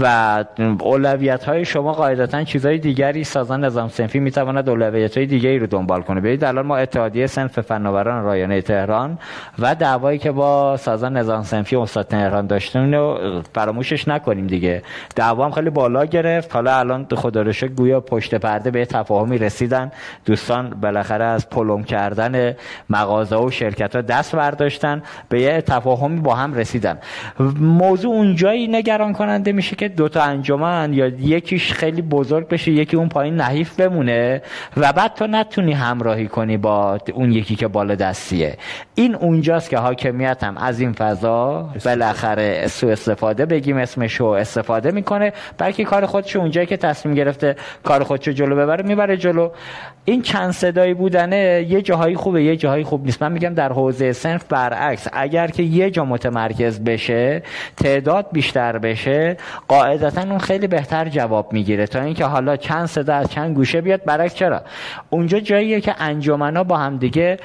و اولویت های شما قاعدتا چیزهای دیگری سازمان نظام سنفی می‌تواند اولویت های دیگری رو دنبال کنه. ببینید الان ما اتحادیه سنف فناوران رایانه تهران و دعوایی که با سازمان نظام سنفی استاد تهران داشتیم رو فراموشش نکنیم دیگه. دعوا هم خیلی بالا گرفت. حالا الان خدا رو گویا پشت پرده به تفاهمی رسیدن. دوستان بالاخره از پلم کردن مغازه و شرکت ها دست برداشتن. به یه تفاهمی با هم رسیدن. موضوع اونجایی نگران کننده میشه دو تا انجمن یا یکیش خیلی بزرگ بشه یکی اون پایین نحیف بمونه و بعد تو نتونی همراهی کنی با اون یکی که بالا دستیه. این اونجاست که حاکمیت هم از این فضا بالاخره سو استفاده بگیم اسمشو استفاده می‌کنه بلکه کار خودشو اونجایی که تصمیم گرفته کار خودشو جلو ببره می‌بره جلو. این چند صدایی بودنه یه جاهایی خوبه یه جاهایی خوب نیست. من میگم در حوزه سنف برعکس اگر که یه جا متمرکز بشه تعداد بیشتر بشه قاعدتا اون خیلی بهتر جواب می‌گیره. تا اینکه حالا چند صدا از چند گوشه بیاد برعکس چرا؟ اونجا جاییه که انجمنا با هم دیگه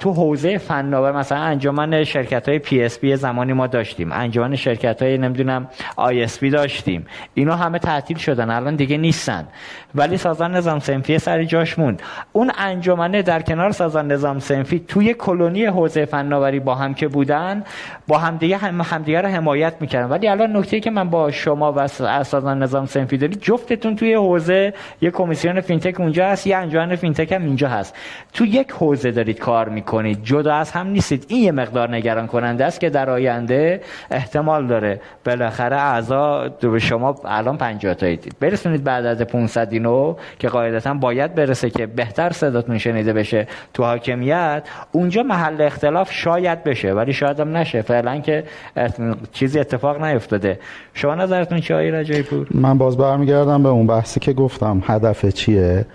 تو حوزه فناوری مثلا انجمن شرکت های PSP زمانی ما داشتیم انجمن شرکت های نمی‌دونم ISP داشتیم. اینا همه تعطیل شدن الان دیگه نیستن. ولی سازمان نظام صنفی سر جاش موند. اون انجمنه در کنار سازمان نظام صنفی توی colony حوزه فناوری با هم که بودن با همدیگه هم همدیگه رو حمایت می‌کردن. ولی الان نکته که من با شما و سازمان نظام صنفی داری جفتتون توی حوزه یه کمیسیون فینتک اونجا هست یه انجمن فینتک هم اینجا هست. تو یک حوزه دارید کار می‌کنید. جدا از هم نیستید. این یه مقدار نگران کننده است که در آینده احتمال داره. بالاخره اعضا به شما الان 50 تایید. برسونید بعد از 500 اینو که قاعدتا باید برسه که بهتر صداتون شنیده بشه تو حاکمیت اونجا محل اختلاف شاید بشه ولی شاید هم نشه. فعلا که چیزی اتفاق نیفتاده. شما نظرتون چیه آقای رجایی پور من باز برمیگردم به اون بحثی که گفتم. هدف چیه؟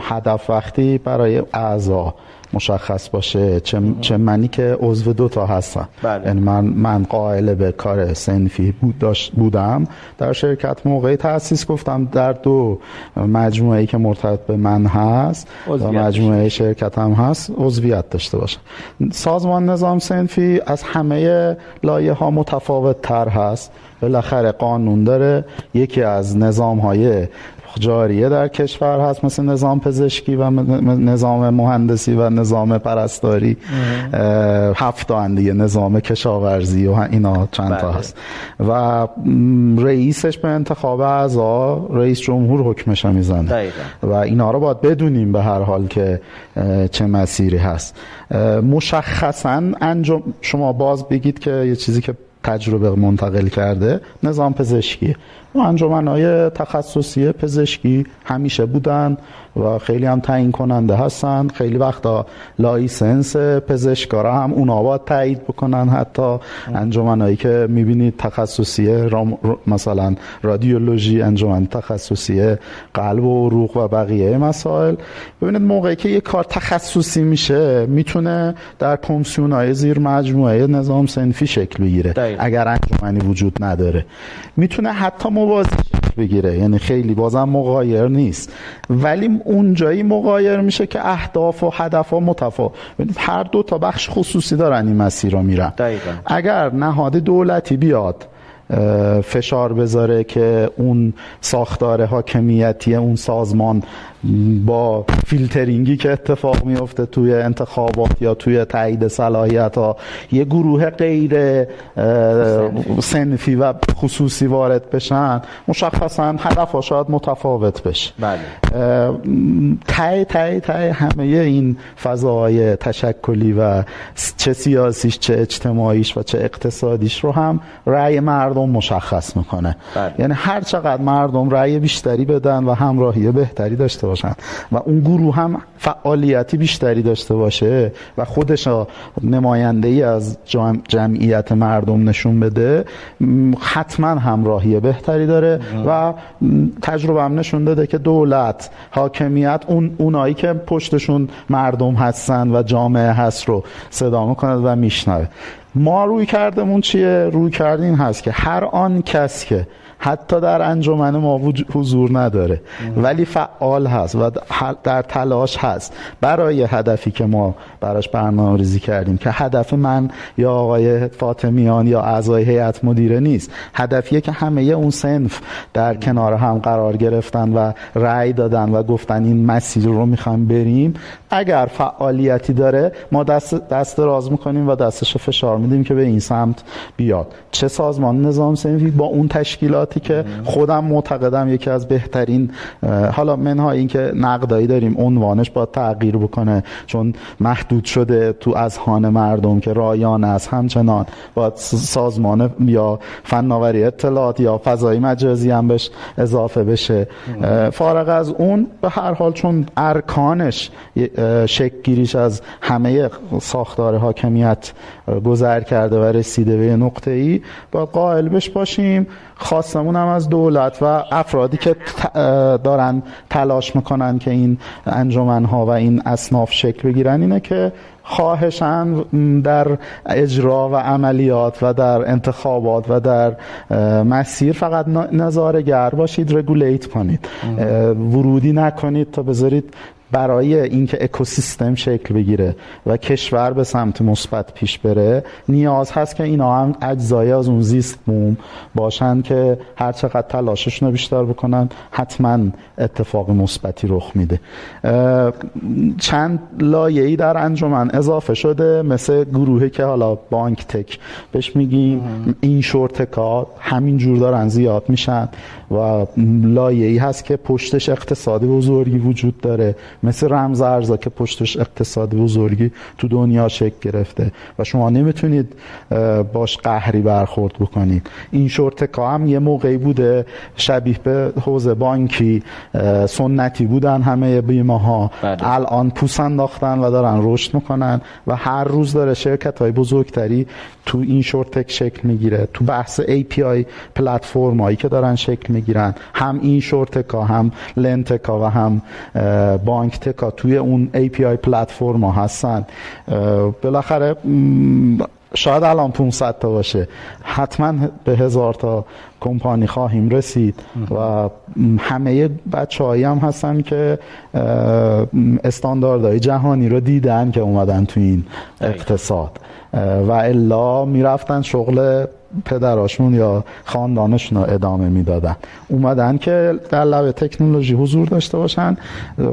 هدف وقتی برای اعضا مشخص باشه. چه, چه منی که عضو دو تا هستم بله. یعنی من من قائل به کار سنفی بود داشت بودم. در شرکت موقعی تاسیس گفتم در دو مجموعه ای که مرتبط به من هست و مجموعه شرکت هم هست عضویت داشته باشم سازمان نظام سنفی از همه لایه ها متفاوت تر هست. بالاخره قانون داره. یکی از نظام های جاریه در کشور هست مثل نظام پزشکی و نظام مهندسی و نظام پرستاری. هفت تا دیگه نظام کشاورزی و اینا چند تا بله. هست. و رئیسش به انتخاب اعضا رئیس جمهور حکمش می‌زنه. و اینا رو باید بدونیم به هر حال که چه مسیری هست. مشخصا انجمن شما باز بگید که یه چیزی که تجربه منتقل کرده نظام پزشکی انجمن های تخصصی پزشکی همیشه بودن و خیلی هم تعیین کننده هستن. خیلی وقتا license پزشکا را هم اونا باید تایید بکنن حتی. انجمنایی که می‌بینید تخصصی مثلا رادیولوژی انجمن تخصصی قلب و عروق و بقیه مسائل. ببینید موقعی که یه کار تخصصی میشه می‌تونه در کمیسیون های زیر مجموعه نظام سنفی شکل بگیره. اگر انجمنی وجود نداره. می‌تونه حتی موازی بگیره. یعنی خیلی بازم مقایر نیست. ولی اونجایی مقایر میشه که اهداف و هدف ها متفاوت هر دو تا بخش خصوصی دارن این مسیر رو میرن. اگر نهاد دولتی بیاد فشار بذاره که اون ساختار حاکمیتی اون سازمان با فیلترینگی که اتفاق میفته توی انتخابات یا توی تایید صلاحیت ها یه گروه غیر سنفی و خصوصی وارد بشن مشخصا هدف ها شاید متفاوت بشه. بله. تای تای تای همه این فضاهای تشکلی و چه سیاسیش چه اجتماعیش و چه اقتصادیش رو هم رأی مردم مشخص می‌کنه. بله. یعنی هر چقدر مردم رأی بیشتری بدن و همراهی بهتری داشته باشن. و اون گروه هم فعالیتی بیشتری داشته باشه و خودش نماینده ای از جمعیت مردم نشون بده حتما همراهی بهتری داره و تجربه هم نشون داده که دولت حاکمیت اون اونایی که پشتشون مردم هستن و جامعه هست رو صدا می‌کنه و میشنوه. ما روی کردمون چیه؟ روی کردین هست که هر آن کس که حتی در انجمن ما حضور نداره. ولی فعال هست و در تلاش هست. برای هدفی که ما براش برنامه ریزی کردیم که هدف من یا آقای فاطمیان یا اعضای هیئت مدیره نیست. هدفیه که همه اون سنف در کنار هم قرار گرفتن و رأی دادن و گفتن این مسیر رو می‌خوایم بریم. اگر فعالیتی داره ما دست دست راز می‌کنیم و دستش فشار میدیم که به این سمت بیاد. چه سازمان نظام سنفی با اون تشکیلاتی که خودم معتقدم یکی از بهترین حالا منها اینکه نقدایی داریم عنوانش با تغییر بکنه چون محدود شده تو اذهان مردم که رایان است. همچنان با سازمان یا فناوری اطلاعات یا فضای مجازی هم بهش اضافه بشه. فارغ از اون به هر حال چون ارکانش شکل گیریش از همه ساختار حاکمیت گذر کرده و رسیده به نقطه ای با قائل بش باشیم خواستمون هم از دولت و افرادی که دارن تلاش می‌کنن که این انجمن ها و این اصناف شکل بگیرن اینه که خواهشن در اجرا و عملیات و در انتخابات و در مسیر فقط نظارگر باشید رگولیت کنید. ورودی نکنید تا بذارید برای اینکه اکوسیستم شکل بگیره و کشور به سمت مثبت پیش بره نیاز هست که اینا هم اجزایی از اون زیست بوم باشن که هر چقدر تلاششون رو بیشتر بکنن حتما اتفاق مثبتی رخ میده. چند لایه‌ای در انجمن اضافه شده مثل گروهی که حالا بانک تک بهش میگیم این شورتکا همین جور دارن زیاد میشن. و لایه‌ای هست که پشتش اقتصادی بزرگی وجود داره. مثل رمز ارزا که پشتش اقتصاد بزرگی تو دنیا شکل گرفته. و شما نمی‌تونید باش قهری برخورد بکنید. این شورتکا هم یه موقعی بوده شبیه به حوزه بانکی سنتی بودن همه بیمه ها بله. الان پوس انداختن و دارن رشد می‌کنن و هر روز داره شرکت های بزرگتری تو این شورتک شکل می‌گیره. تو بحث API پلتفرم هایی که دارن شکل می‌گیرن هم این شورتکا هم لنتکا و هم بانک تکا توی اون API پلتفرم ها هستن. بالاخره شاید الان 500 تا باشه. حتما به هزار تا کمپانی خواهیم رسید و همه بچه هایی هم هستن که استانداردهای جهانی رو دیدن که اومدن تو این اقتصاد. و الا می‌رفتن شغل پدراشون یا خاندانشون رو ادامه می‌دادن. اومدن که در لب تکنولوژی حضور داشته باشن.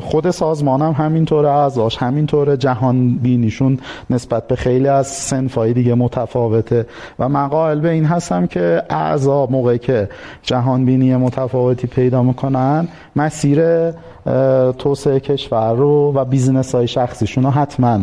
خود سازمان هم همینطوره اعضاش همینطوره. جهان بینیشون نسبت به خیلی از سنفای دیگه متفاوته. و من بر این هستم که اعضا موقعی که جهان بینی متفاوتی پیدا می‌کنن مسیر توسعه کشور رو و business های شخصیشون رو حتما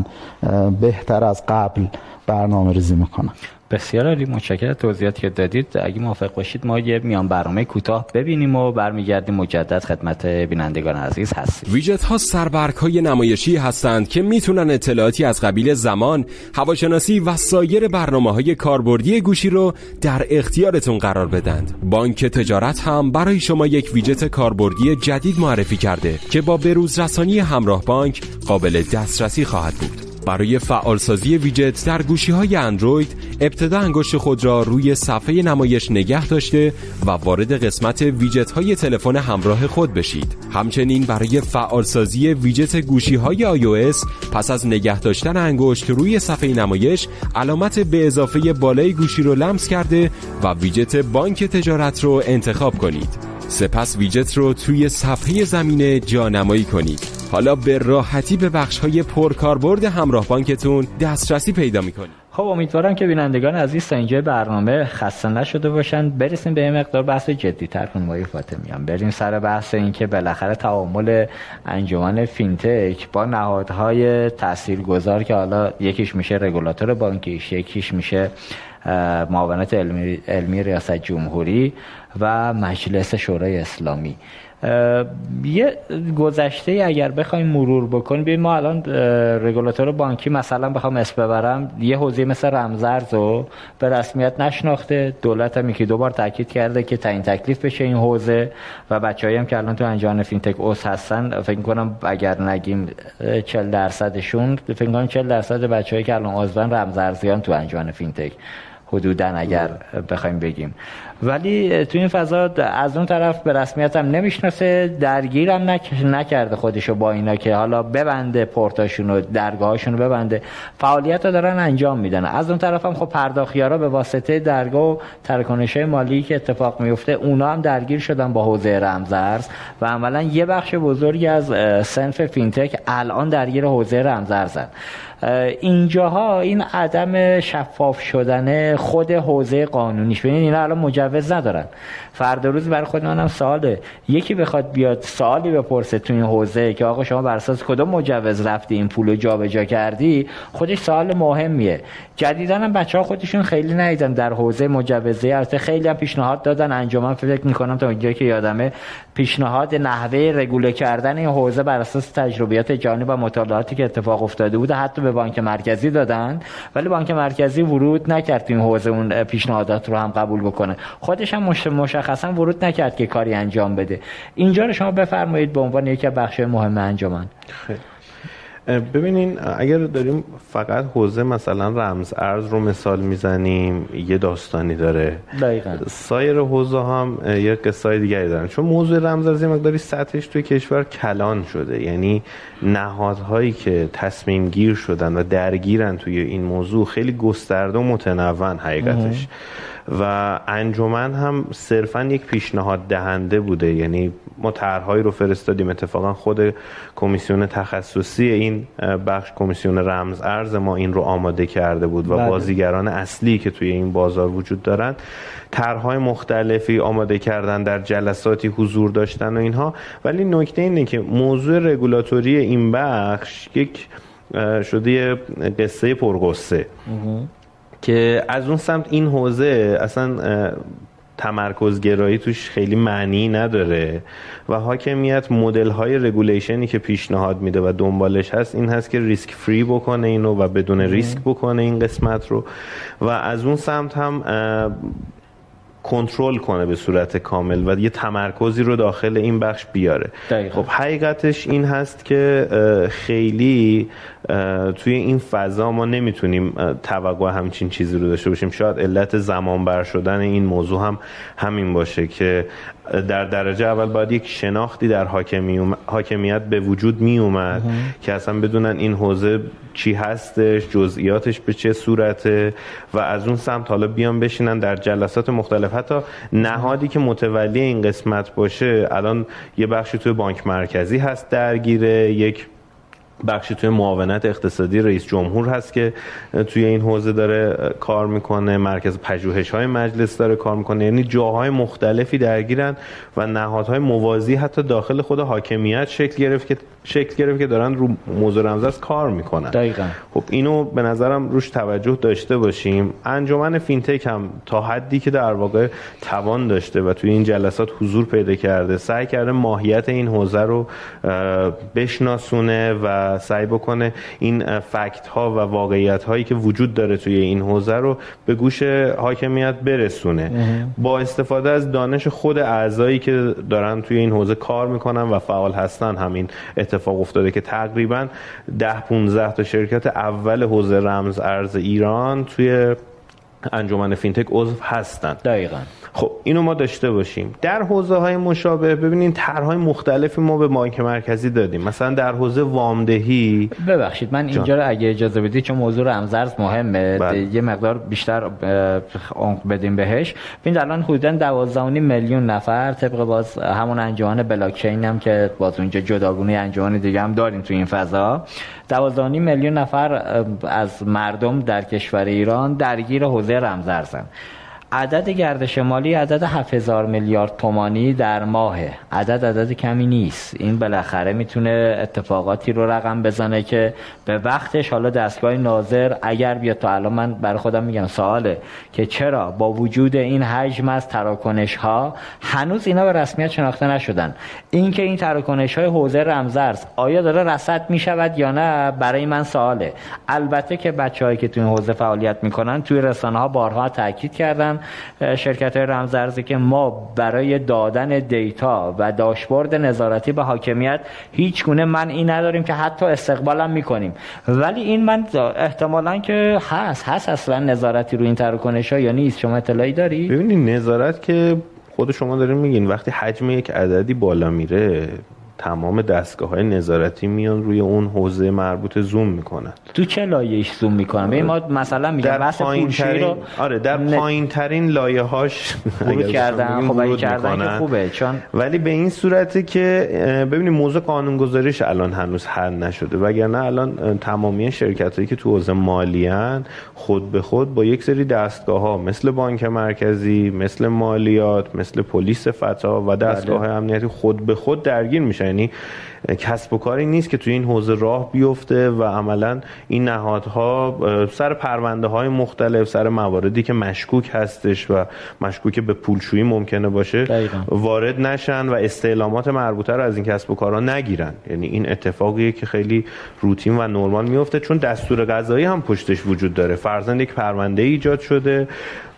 بهتر از قبل برنامه ریزی می‌کنن. بسیار عالی متشکرم توضیحاتی که دادید. اگه موافق باشید ما یه میان برنامه کوتاه ببینیم و برمیگردیم. مجدد خدمت بینندگان عزیز هستیم. ویجت ها سربرگ های نمایشی هستند که می‌تونن اطلاعاتی از قبیل زمان هواشناسی و سایر برنامه های کاربردی گوشی رو در اختیارتون قرار بدند بانک تجارت هم برای شما یک ویجت کاربردی جدید معرفی کرده که با بروز رسانی همراه بانک قابل دسترسی خواهد بود. برای فعالسازی ویجت در گوشی های اندروید ابتدا انگشت خود را روی صفحه نمایش نگه داشته و وارد قسمت ویجت های تلفن همراه خود بشید. همچنین برای فعالسازی ویجت گوشی های iOS پس از نگه داشتن انگشت روی صفحه نمایش علامت به اضافه بالای گوشی رو لمس کرده و ویجت بانک تجارت رو انتخاب کنید. سپس ویجت رو توی صفحه زمینه جانمایی کنید. حالا به راحتی به بخش های پرکاربرد همراه بانکتون دسترسی پیدا می‌کنید خب امیدوارم که بینندگان عزیز تا اینجا برنامه خسته نشده باشن برسیم به مقدار بحث جدی تر کنیم فاطمیان بریم سر بحث این که بالاخره تعامل انجمن فینتک با نهادهای تاثیرگذار که حالا یکیش میشه رگولاتور بانکیش یکیش میشه معاونت علمی, علمی ریاست جمهوری و مجلس شورای اسلامی. یه گذشته اگر بخوایم مرور بکنیم ببین ما الان رگولاتور بانکی مثلا بخوام اسم ببرم یه حوزه مثل رمزارز رو به رسمیت نشناخته دولت هم یکی دو بار تاکید کرده که تعیین تکلیف بشه این حوزه و بچه‌ای هم که الان تو انجمن فین‌تک عضو هستن فکر کنم اگر نگیم 40 درصدشون فکر کنم 40 درصد بچه‌ای که الان عضون رمزارزی‌ان تو انجمن فین‌تک حدودا اگر بخوایم بگیم. ولی تو این فضا از اون طرف به رسمیت هم نمی‌شناسه درگیرم نکرده خودشو با اینا که حالا ببنده پورتاشون و درگاهاشون رو ببنده. فعالیت رو دارن انجام میدن. از اون طرف هم خب پرداخت‌یارا به واسطه درگاه و ترکنش مالی که اتفاق میفته اونا هم درگیر شدن با حوزه رمزارز و عملا یه بخش بزرگی از سنف فینتک الان درگیر حوزه رمزارزن. اینجاها این عدم شفاف شدن خود حوزه قانونیش. ببینید اینا الان مجوز ندارن. فردا روز برای خود منم سواله یکی بخواد بیاد سوالی بپرسه تو این حوزه که آقا شما بر اساس کدوم مجوز رفتی این پولو جابجا کردی؟ خودش سوال مهمیه. جدیدا هم بچه ها خودشون خیلی نیدن در حوزه مجوزه. البته خیلی هم پیشنهاد دادن. انجمن فکر می‌کنم تا اونجایی که یادمه پیشنهاد نحوه رگوله کردن این حوزه بر اساس تجربیات جانی و مطالعاتی که اتفاق افتاده بوده حتی به بانک مرکزی دادن. ولی بانک مرکزی ورود نکرد این حوزه اون پیشنهادات رو هم قبول بکنه. خودش هم مشخصا ورود نکرد که کاری انجام بده. اینجا رو شما بفرمایید به عنوان یکی بخش مهم انجمن. خیلی. ببینین اگر داریم فقط حوزه مثلا رمز ارز رو مثال می‌زنیم یه داستانی داره. دقیقا. سایر حوزه هم یه قصه دیگری دارن. چون موضوع رمز ارز مقداری سطحش توی کشور کلان شده. یعنی نهادهایی که تصمیم گیر شدن و درگیرن توی این موضوع خیلی گسترده و متنوع حقیقتش. و انجمن هم صرفا یک پیشنهاد دهنده بوده. یعنی ما طرحهایی رو فرستادیم. اتفاقا خود کمیسیون تخصصی این بخش کمیسیون رمز ارز ما این رو آماده کرده بود و بله. بازیگران اصلی که توی این بازار وجود دارن طرحهای مختلفی آماده کردن در جلساتی حضور داشتن و اینها. ولی نکته اینه که موضوع رگولاتوری این بخش یک شده قصه پرقصه که از اون سمت این حوزه اصلا تمرکز گرایی توش خیلی معنی نداره و حاکمیت مدل های رگولیشنی که پیشنهاد میده و دنبالش هست این هست که ریسک فری بکنه اینو و بدون ریسک بکنه این قسمت رو و از اون سمت هم کنترل کنه به صورت کامل و یه تمرکزی رو داخل این بخش بیاره. خب حقیقتش این هست که خیلی توی این فضا ما نمی‌تونیم توقع همچین چیزی رو داشته باشیم. شاید علت زمان بر شدن این موضوع هم همین باشه که در درجه اول باید یک شناختی در حاکمیت به وجود می اومد که اصلا بدونن این حوزه چی هستش جزئیاتش به چه صورته و از اون سمت حالا بیان بشینن در جلسات مختلف. حتی نهادی که متولی این قسمت باشه الان یه بخشی توی بانک مرکزی هست درگیره یک بخشی توی معاونت اقتصادی رئیس جمهور هست که توی این حوزه داره کار می‌کنه مرکز پژوهش های مجلس داره کار می‌کنه. یعنی جاهای مختلفی درگیرن و نهادهای موازی حتی داخل خود حاکمیت شکل گرفت که شکل گرفت که دارن رو موضوع رمزرز کار می‌کنن. دقیقا. خب اینو به نظرم روش توجه داشته باشیم. انجمن فینتک هم تا حدی که در واقع توان داشته و توی این جلسات حضور پیدا کرده سعی کرده ماهیت این حوزه رو بشناسونه و و سعی بکنه این فکت ها و واقعیت هایی که وجود داره توی این حوزه رو به گوش حاکمیت برسونه. با استفاده از دانش خود اعضایی که دارن توی این حوزه کار می‌کنن و فعال هستن همین اتفاق افتاده که تقریبا ده 15 تا شرکت اول حوزه رمز ارز ایران توی انجمن فینتک عضو هستن. دقیقا. خب اینو ما داشته باشیم. در حوزه های مشابه ببینید طرحهای مختلفی ما به بانک مرکزی دادیم. مثلا در حوزه وامدهی. ببخشید من اینجا رو اگه اجازه بدید چون موضوع رمزارز مهمه بله. یه مقدار بیشتر عمق بدیم بهش. ببینید الان حدودا 12.5 میلیون نفر طبق باز همون انجمن بلاک چین هم که باز اونجا جداگونه انجمن دیگه هم داریم تو این فضا. 12.5 میلیون نفر از مردم در کشور ایران درگیر حوزه رمزارزن. عدد گردش مالی عدد 7000 میلیارد تومانی در ماه عدد عدد کمی نیست. این بالاخره می‌تونه اتفاقاتی رو رقم بزنه که به وقتش حالا دستگاه ناظر اگر بیاد. تا الان من برای خودم میگم سواله که چرا با وجود این حجم از تراکنش ها هنوز اینا به رسمیت شناخته نشدن. اینکه این تراکنش های حوزه رمزارز آیا داره رصد می‌شود یا نه برای من سواله. البته که بچه‌هایی که تو این حوزه فعالیت می‌کنن توی رسانه ها بارها تاکید کردن شرکت های رمزارزی که ما برای دادن دیتا و داشبورد نظارتی به حاکمیت هیچ گونه من این نداریم که حتی استقبالم می‌کنیم. ولی این من احتمالا که هست هست اصلا نظارتی رو این تراکنش ها یا نیست؟ شما اطلاعی داری؟ ببینید نظارت که خود شما دارین میگین وقتی حجم یک عددی بالا میره تمام دستگاه های نظارتی میان روی اون حوزه مربوط زوم می‌کنن. تو چه لایهش زوم می‌کنن؟ آره. ما مثلا میگم در پایین ترین رو آره در ن... پایین ترین لایه هاش کردن خب کردن که خوبه چون ولی به این صورتی که ببینید موضوع قانون گذاریش الان هنوز حل نشده. وگرنه الان تمامی شرکت هایی که تو حوزه مالی خود به خود با یک سری دستگاه ها مثل بانک مرکزی مثل مالیات مثل پلیس فتا و دستگاه بله. امنیتی خود به خود درگیر میشن. یعنی کسب و کاری نیست که توی این حوزه راه بیفته و عملا این نهادها سر پرونده های مختلف سر مواردی که مشکوک هستش و مشکوک به پولشویی ممکنه باشه دقیقا. وارد نشن و استعلامات مربوطه رو از این کسب و کارها نگیرن. یعنی این اتفاقیه که خیلی روتین و نرمال میفته چون دستور قضایی هم پشتش وجود داره. فرزند یک پرونده ایجاد شده.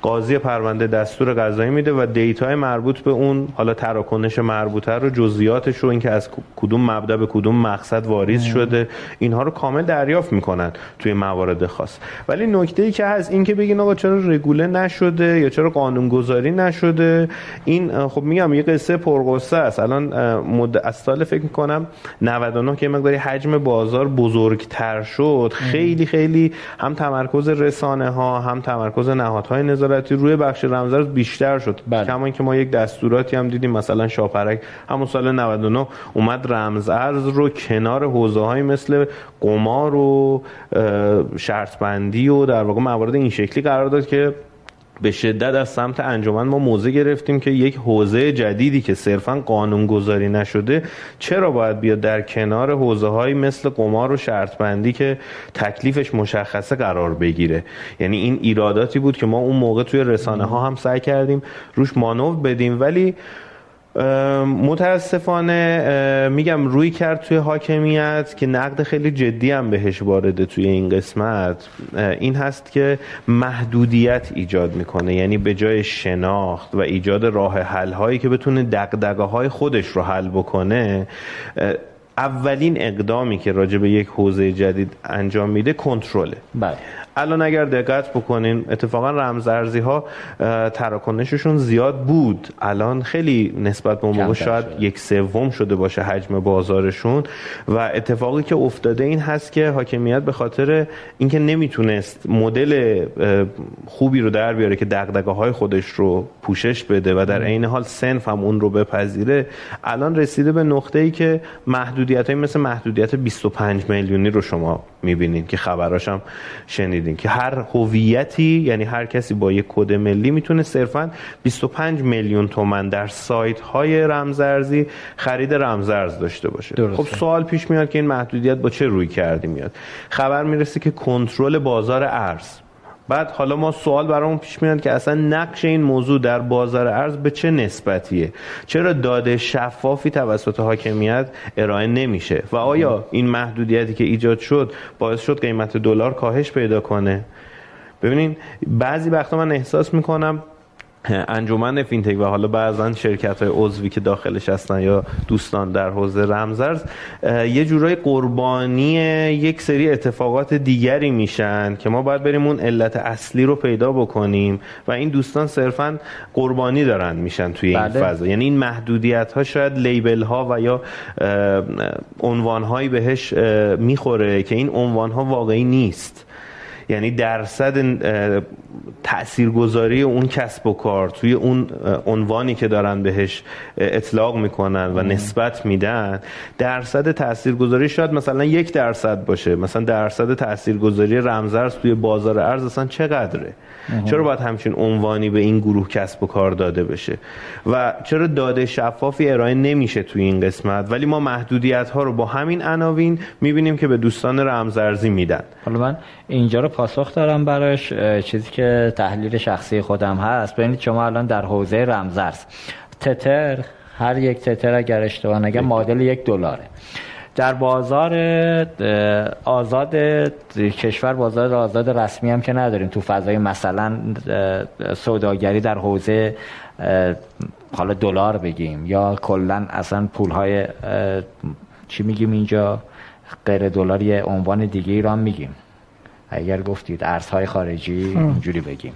قاضی پرونده دستور قضایی میده و دیتای مربوط به اون حالا تراکنش مربوطه رو جزئیاتش رو اینکه از کدوم مبدا به کدوم مقصد واریز شده اینها رو کامل دریافت می‌کنن توی موارد خاص. ولی نکته ای که هست این که بگین آقا چرا رگوله نشده یا چرا قانونگذاری نشده این خب میگم یه قصه پرقصه است. الان مد... از سال فکر می‌کنم 99 که مقداری حجم بازار بزرگتر شد. خیلی خیلی هم تمرکز رسانه ها هم تمرکز نهادهای نظارتی روی بخش رمزارز بیشتر شد بله. کما که ما یک دستوراتی هم دیدیم مثلا شاپرک همون سال 99 اومد رمز ارز رو کنار حوزه های مثل قمار و شرط بندی و در واقع موارد این شکلی قرار داد که به شدت از سمت انجمن ما موضع گرفتیم که یک حوزه جدیدی که صرفا قانون گذاری نشده چرا باید بیاد در کنار حوزه های مثل قمار و شرط بندی که تکلیفش مشخصه قرار بگیره؟ یعنی این ایراداتی بود که ما اون موقع توی رسانه ها هم سعی کردیم روش مانور بدیم ولی متاسفانه میگم روی کرد توی حاکمیت که نقد خیلی جدی هم بهش وارده توی این قسمت این هست که محدودیت ایجاد می‌کنه. یعنی به جای شناخت و ایجاد راه حل هایی که بتونه دقدقه های خودش رو حل بکنه اولین اقدامی که راجع به یک حوزه جدید انجام میده کنترله. بله. الان اگر دقت بکنین اتفاقا رمزارزی ها تراکنششون زیاد بود. الان خیلی نسبت به اون موقع شاید یک سوم شده باشه حجم بازارشون. و اتفاقی که افتاده این هست که حاکمیت به خاطر اینکه نمی‌تونست مدل خوبی رو در بیاره که دغدغه های خودش رو پوشش بده و در عین حال سنف هم اون رو بپذیره الان رسیده به نقطه ای که محدودیت های مثل محدودیت 25 میلیونی رو شما می‌بینید که خبراش هم شنیدین که هر هویتی یعنی هر کسی با یک کد ملی می‌تونه صرفا 25 میلیون تومن در سایت های رمزارزی خرید رمزارز داشته باشه درسته. خب سوال پیش میاد که این محدودیت با چه روی کردی میاد خبر می‌رسه که کنترل بازار ارز بعد حالا ما سوال برامون پیش میاد که اصلا نقش این موضوع در بازار ارز به چه نسبتیه؟ چرا داده شفافی توسط حاکمیت ارائه نمیشه؟ و آیا این محدودیتی که ایجاد شد باعث شد قیمت دلار کاهش پیدا کنه؟ ببینین بعضی وقتا من احساس می‌کنم انجمن فینتک و حالا بعضا شرکت های عضوی که داخلش هستن یا دوستان در حوزه رمزرز یه جورای قربانی یک سری اتفاقات دیگری میشن که ما باید بریم اون علت اصلی رو پیدا بکنیم و این دوستان صرفا قربانی دارن میشن توی این بله. فضا یعنی این محدودیت ها شاید لیبل ها و یا عنوان هایی بهش می‌خوره که این عنوان ها واقعی نیست یعنی درصد تاثیرگذاری اون کسب و کار توی اون عنوانی که دارن بهش اطلاق می‌کنن و نسبت میدن درصد تاثیرگذاری شاید مثلا یک درصد باشه. مثلا درصد تاثیرگذاری رمزارز توی بازار ارز اصلا چقدره؟ چرا باید همچین عنوانی به این گروه کسب و کار داده بشه؟ و چرا داده شفافی ارائه نمیشه توی این قسمت؟ ولی ما محدودیت ها رو با همین عناوین می‌بینیم که به دوستان رمزارزی میدن. حالا من اینجا رو پاسخ دارم براش چیزی که تحلیل شخصی خودم هست. ببینید شما الان در حوزه رمزارز تتر هر یک تتر اگر اشتباه نگم معادل یک دلاره. در بازار آزاد کشور بازار آزاد رسمی هم که نداریم. تو فضای مثلا سوداگری در حوزه حالا دلار بگیم یا کلا اصلا پول های چی میگیم اینجا؟ غیر دلار یه عنوان دیگه ایران میگیم. اگر گفتید ارزهای خارجی اینجوری بگیم.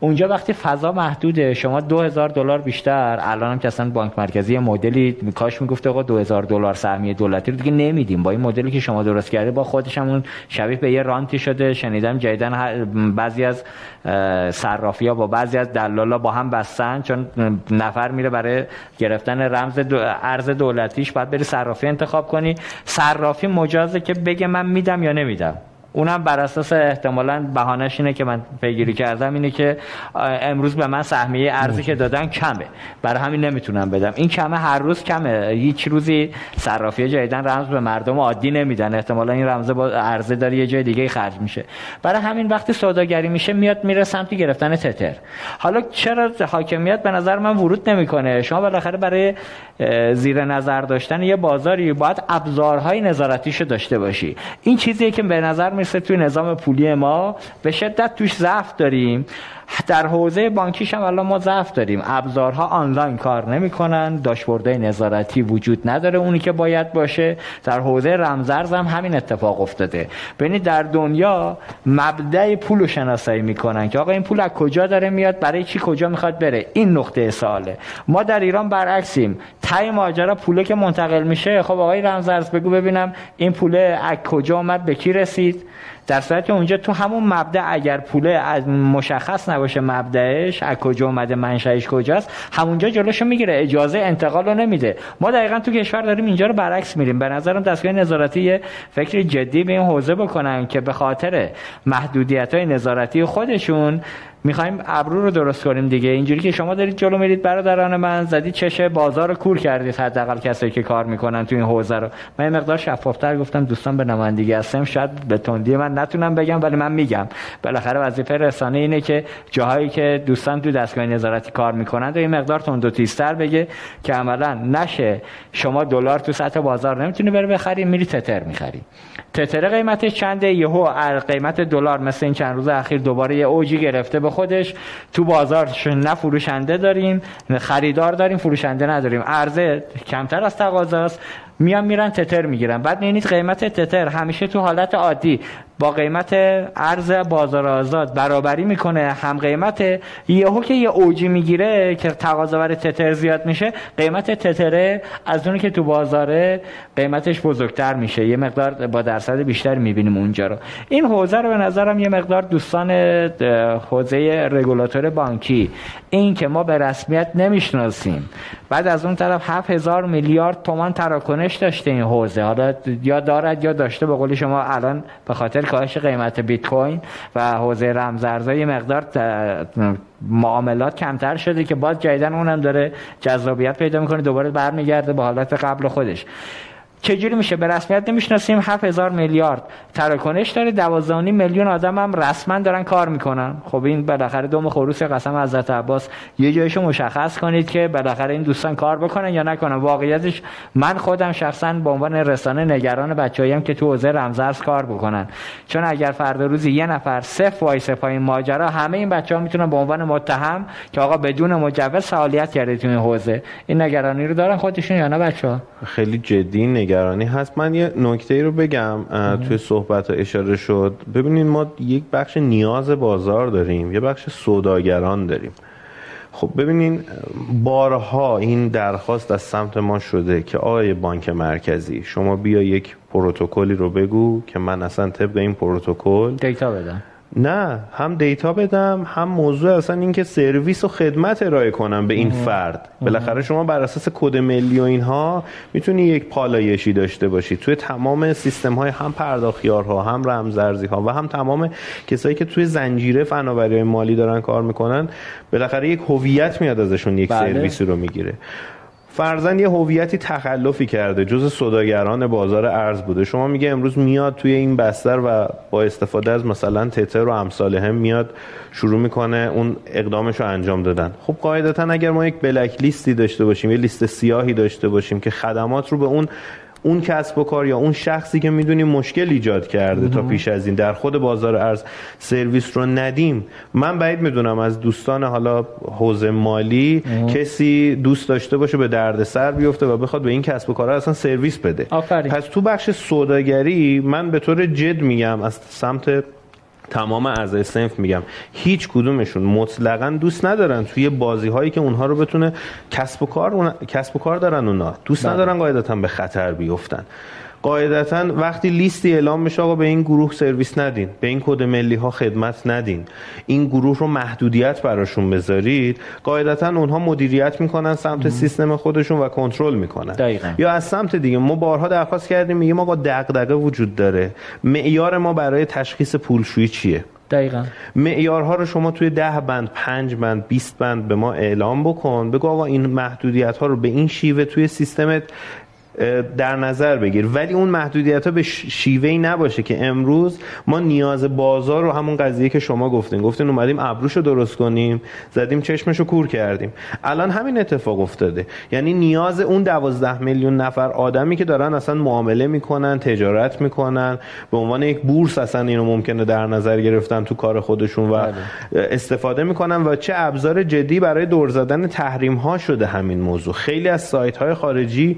اونجا وقتی فضا محدوده شما 2000 دلار بیشتر. الان هم که اصلا بانک مرکزی مدلی کاش می‌گفت آقا 2000 دلار سهمیه دولتی رو دیگه نمیدیم. با این مدلی که شما درست کردی با خودش همون شبیه به یه رانتی شده. شنیدم جدیدن بعضی از صرافی ها با بعضی از دلالا با هم بستن. چون نفر میره برای گرفتن رمز ارز دولتیش بعد بری صرافی انتخاب کنی. صرافی مجازه که بگه من میدم یا نمیدم. اونم بر اساس احتمالا بهانش اینه که من پیگیری کردم اینه که امروز به من سهمیه ارزی که دادن کمه. برای همین نمی‌تونم بدم. این کمه هر روز کمه. هیچ روزی صرافی جدیدن رمز به مردم عادی نمیدن. احتمالا این رمز با ارزه داره یه جای دیگه خرج میشه. برای همین وقتی سوداگری میشه میاد میره سمت گرفتن تتر. حالا چرا حاکمیت به نظر من ورود نمی‌کنه؟ شما بالاخره برای زیر نظر داشتن یه بازاری باید ابزارهای نظارتیشو داشته باشی. این چیزیه که به نظر می‌رسه توی نظام پولی ما. به شدت توش ضعف داریم. در حوزه بانکیش هم الان ما ضعف داریم. ابزارها آنلاین کار نمی‌کنن داشبوردهای نظارتی وجود نداره اونی که باید باشه. در حوزه رمزرز هم همین اتفاق افتاده. ببینید در دنیا مبدع پول شناسایی می‌کنن که آقا این پول از کجا داره میاد برای چی کجا می‌خواد بره؟ این نقطه ساله ما در ایران برعکسیم. تای ماجرا پوله که منتقل میشه خب آقای رمزرز بگو ببینم این پوله از کجا اومد به کی رسید؟ در صورتی اونجا تو همون مبدا اگر پوله از مشخص نباشه مبدعش از کجا اومده منشأش کجاست همونجا جلوشو می‌گیره اجازه انتقال رو نمیده. ما دقیقا تو کشور داریم اینجا رو برعکس میریم. به نظرم دستگاه نظارتی یه فکر جدی به این حوزه بکنن که به خاطر محدودیت های نظارتی خودشون می‌خوایم ابرو رو درست کنیم دیگه. اینجوری که شما دارید جلو میرید برادران من زدید چشه بازار رو کور کردید حداقل کسایی که کار می‌کنن تو این حوزه رو. من یه مقدار شفافتر گفتم دوستان به نمایندگی هستم. شاید به تندی من نتونم بگم ولی من میگم. بالاخره وظیفه رسانه اینه که جاهایی که دوستان تو دستگاه نظارتی کار می‌کنن و این مقدار تند و تیزتر بگه که عملا نشه. شما دلار تو سطح بازار نمی‌تونی بره بخری میری تتر می‌خری. تتر قیمتش چنده؟ یهو قیمت دلار مثل این چند روز اخیر دوباره یه اوجی گرفته به خودش. تو بازار نه فروشنده داریم نه خریدار داریم فروشنده نداریم. عرضه کمتر از تقاضاست. میان میرن تتر می‌گیرن. بعد می‌بینید قیمت تتر همیشه تو حالت عادی. با قیمت ارز بازار آزاد برابری می‌کنه هم قیمت یهو که یه اوجی می‌گیره که تقاضا برای تتر زیاد میشه قیمت تتره از اونی که تو بازاره قیمتش بزرگتر میشه. یه مقدار با درصد بیشتر می‌بینیم اونجا رو. این حوزه رو به نظرم یه مقدار دوستان حوزه رگولاتور بانکی این که ما به رسمیت نمی‌شناسیم. بعد از اون طرف 7000 میلیارد تومان تراکنش داشته این حوزه. حالا یا دارد یا داشته به قول شما الان به خاطر کاهش قیمت بیت کوین و حوزه رمزارزها یه مقدار معاملات کمتر شده که باز جدیدن اونم داره جذابیت پیدا می‌کنه دوباره برمیگرده به حالت قبل خودش. چجوری میشه؟ به رسمیت نمی‌شناسیم. 7000 میلیارد. تراکنش داره. 12 میلیون آدم هم رسما دارن کار می‌کنن. خب این بالاخره دوم خروس قسم حضرت عباس. یه جایشو مشخص کنید که بالاخره این دوستان کار بکنن یا نکنن. واقعیتش من خودم شخصا به عنوان رسانه نگران بچه‌ایم که تو حوزه رمزارز کار بکنن. چون اگر فردا روزی یه نفر صاف وایسه پای ماجرا همه این بچه‌ها می‌تونن به عنوان متهم که آقا بدون مجوز فعالیت کرده تو این حوزه. این نگرانی رو دارن خودشون یا نه بچه‌ها؟ خیلی جدی نگرانی هست. من یه نکته ای رو بگم توی صحبت ها اشاره شد. ببینید ما یک بخش نیاز بازار داریم یه بخش سوداگران داریم. خب ببینین بارها این درخواست از سمت ما شده که آقای بانک مرکزی شما بیا یک پروتکلی رو بگو که من اصلا طبق این پروتکل data بدم. نه هم دیتا بدم هم موضوع اصلا اینکه سرویس و خدمت ارائه کنم به این فرد. بالاخره شما بر اساس کد ملی و اینها می‌تونی یک پالایشی داشته باشی. توی تمام سیستم های هم پرداخیارها هم رمزارزی ها و هم تمام کسایی که توی زنجیره فناوری مالی دارن کار می‌کنن بالاخره یک هویت میاد ازشون یک بله. سرویسی رو می‌گیره. فرزن یه هویتی تخلفی کرده جز صداگران بازار ارز بوده. شما میگه امروز میاد توی این بستر و با استفاده از مثلا تتر و امثال هم میاد شروع می‌کنه اون اقدامش رو انجام دادن. خب قاعدتا اگر ما یک بلک لیستی داشته باشیم یه لیست سیاهی داشته باشیم که خدمات رو به اون اون کسب و کار یا اون شخصی که می‌دونیم مشکل ایجاد کرده تا پیش از این. در خود بازار ارز سرویس رو ندیم. من بعید می‌دونم از دوستان حالا حوزه مالی کسی دوست داشته باشه به درد سر بیفته و بخواد به این کسب و کار اصلا سرویس بده. آفرین. پس تو بخش سوداگری من به طور جد میگم از سمت تمام اعضای سنف میگم هیچ کدومشون مطلقا دوست ندارن توی بازی هایی که اونها رو بتونه کسب و کار کسب و کار دارن اونا دوست بله. ندارن قاعدتا به خطر بیفتن قاعدتا وقتی لیستی اعلام بشه آقا به این گروه سرویس ندین به این کد ملی ها خدمت ندین. این گروه رو محدودیت براشون بذارید. قاعدتا اونها مدیریت می‌کنن سمت سیستم خودشون و کنترل می‌کنن. دقیقا. یا از سمت دیگه ما بارها درخواست کردیم میگیم آقا دغدغه وجود داره. معیار ما برای تشخیص پولشویی چیه؟ دقیقا. معیارها رو شما توی ده بند پنج بند 20 بند به ما اعلام بکن. بگو آقا این محدودیت ها رو به این شیوه توی سیستمت در نظر بگیر. ولی اون محدودیت ها به شیوهی نباشه که امروز ما نیاز بازار رو همون قضیه که شما گفتین. گفتین اومدیم ابروش رو درست کنیم زدیم چشمش رو کور کردیم. الان همین اتفاق افتاده. یعنی نیاز اون دوازده میلیون نفر آدمی که دارن اصلا معامله می‌کنن تجارت می‌کنن به عنوان یک بورس اصلا اینو ممکنه در نظر گرفتن تو کار خودشون و بله. استفاده می‌کنن و چه ابزار جدی برای دور زدن تحریم ها شده همین موضوع. خیلی از سایت های خارجی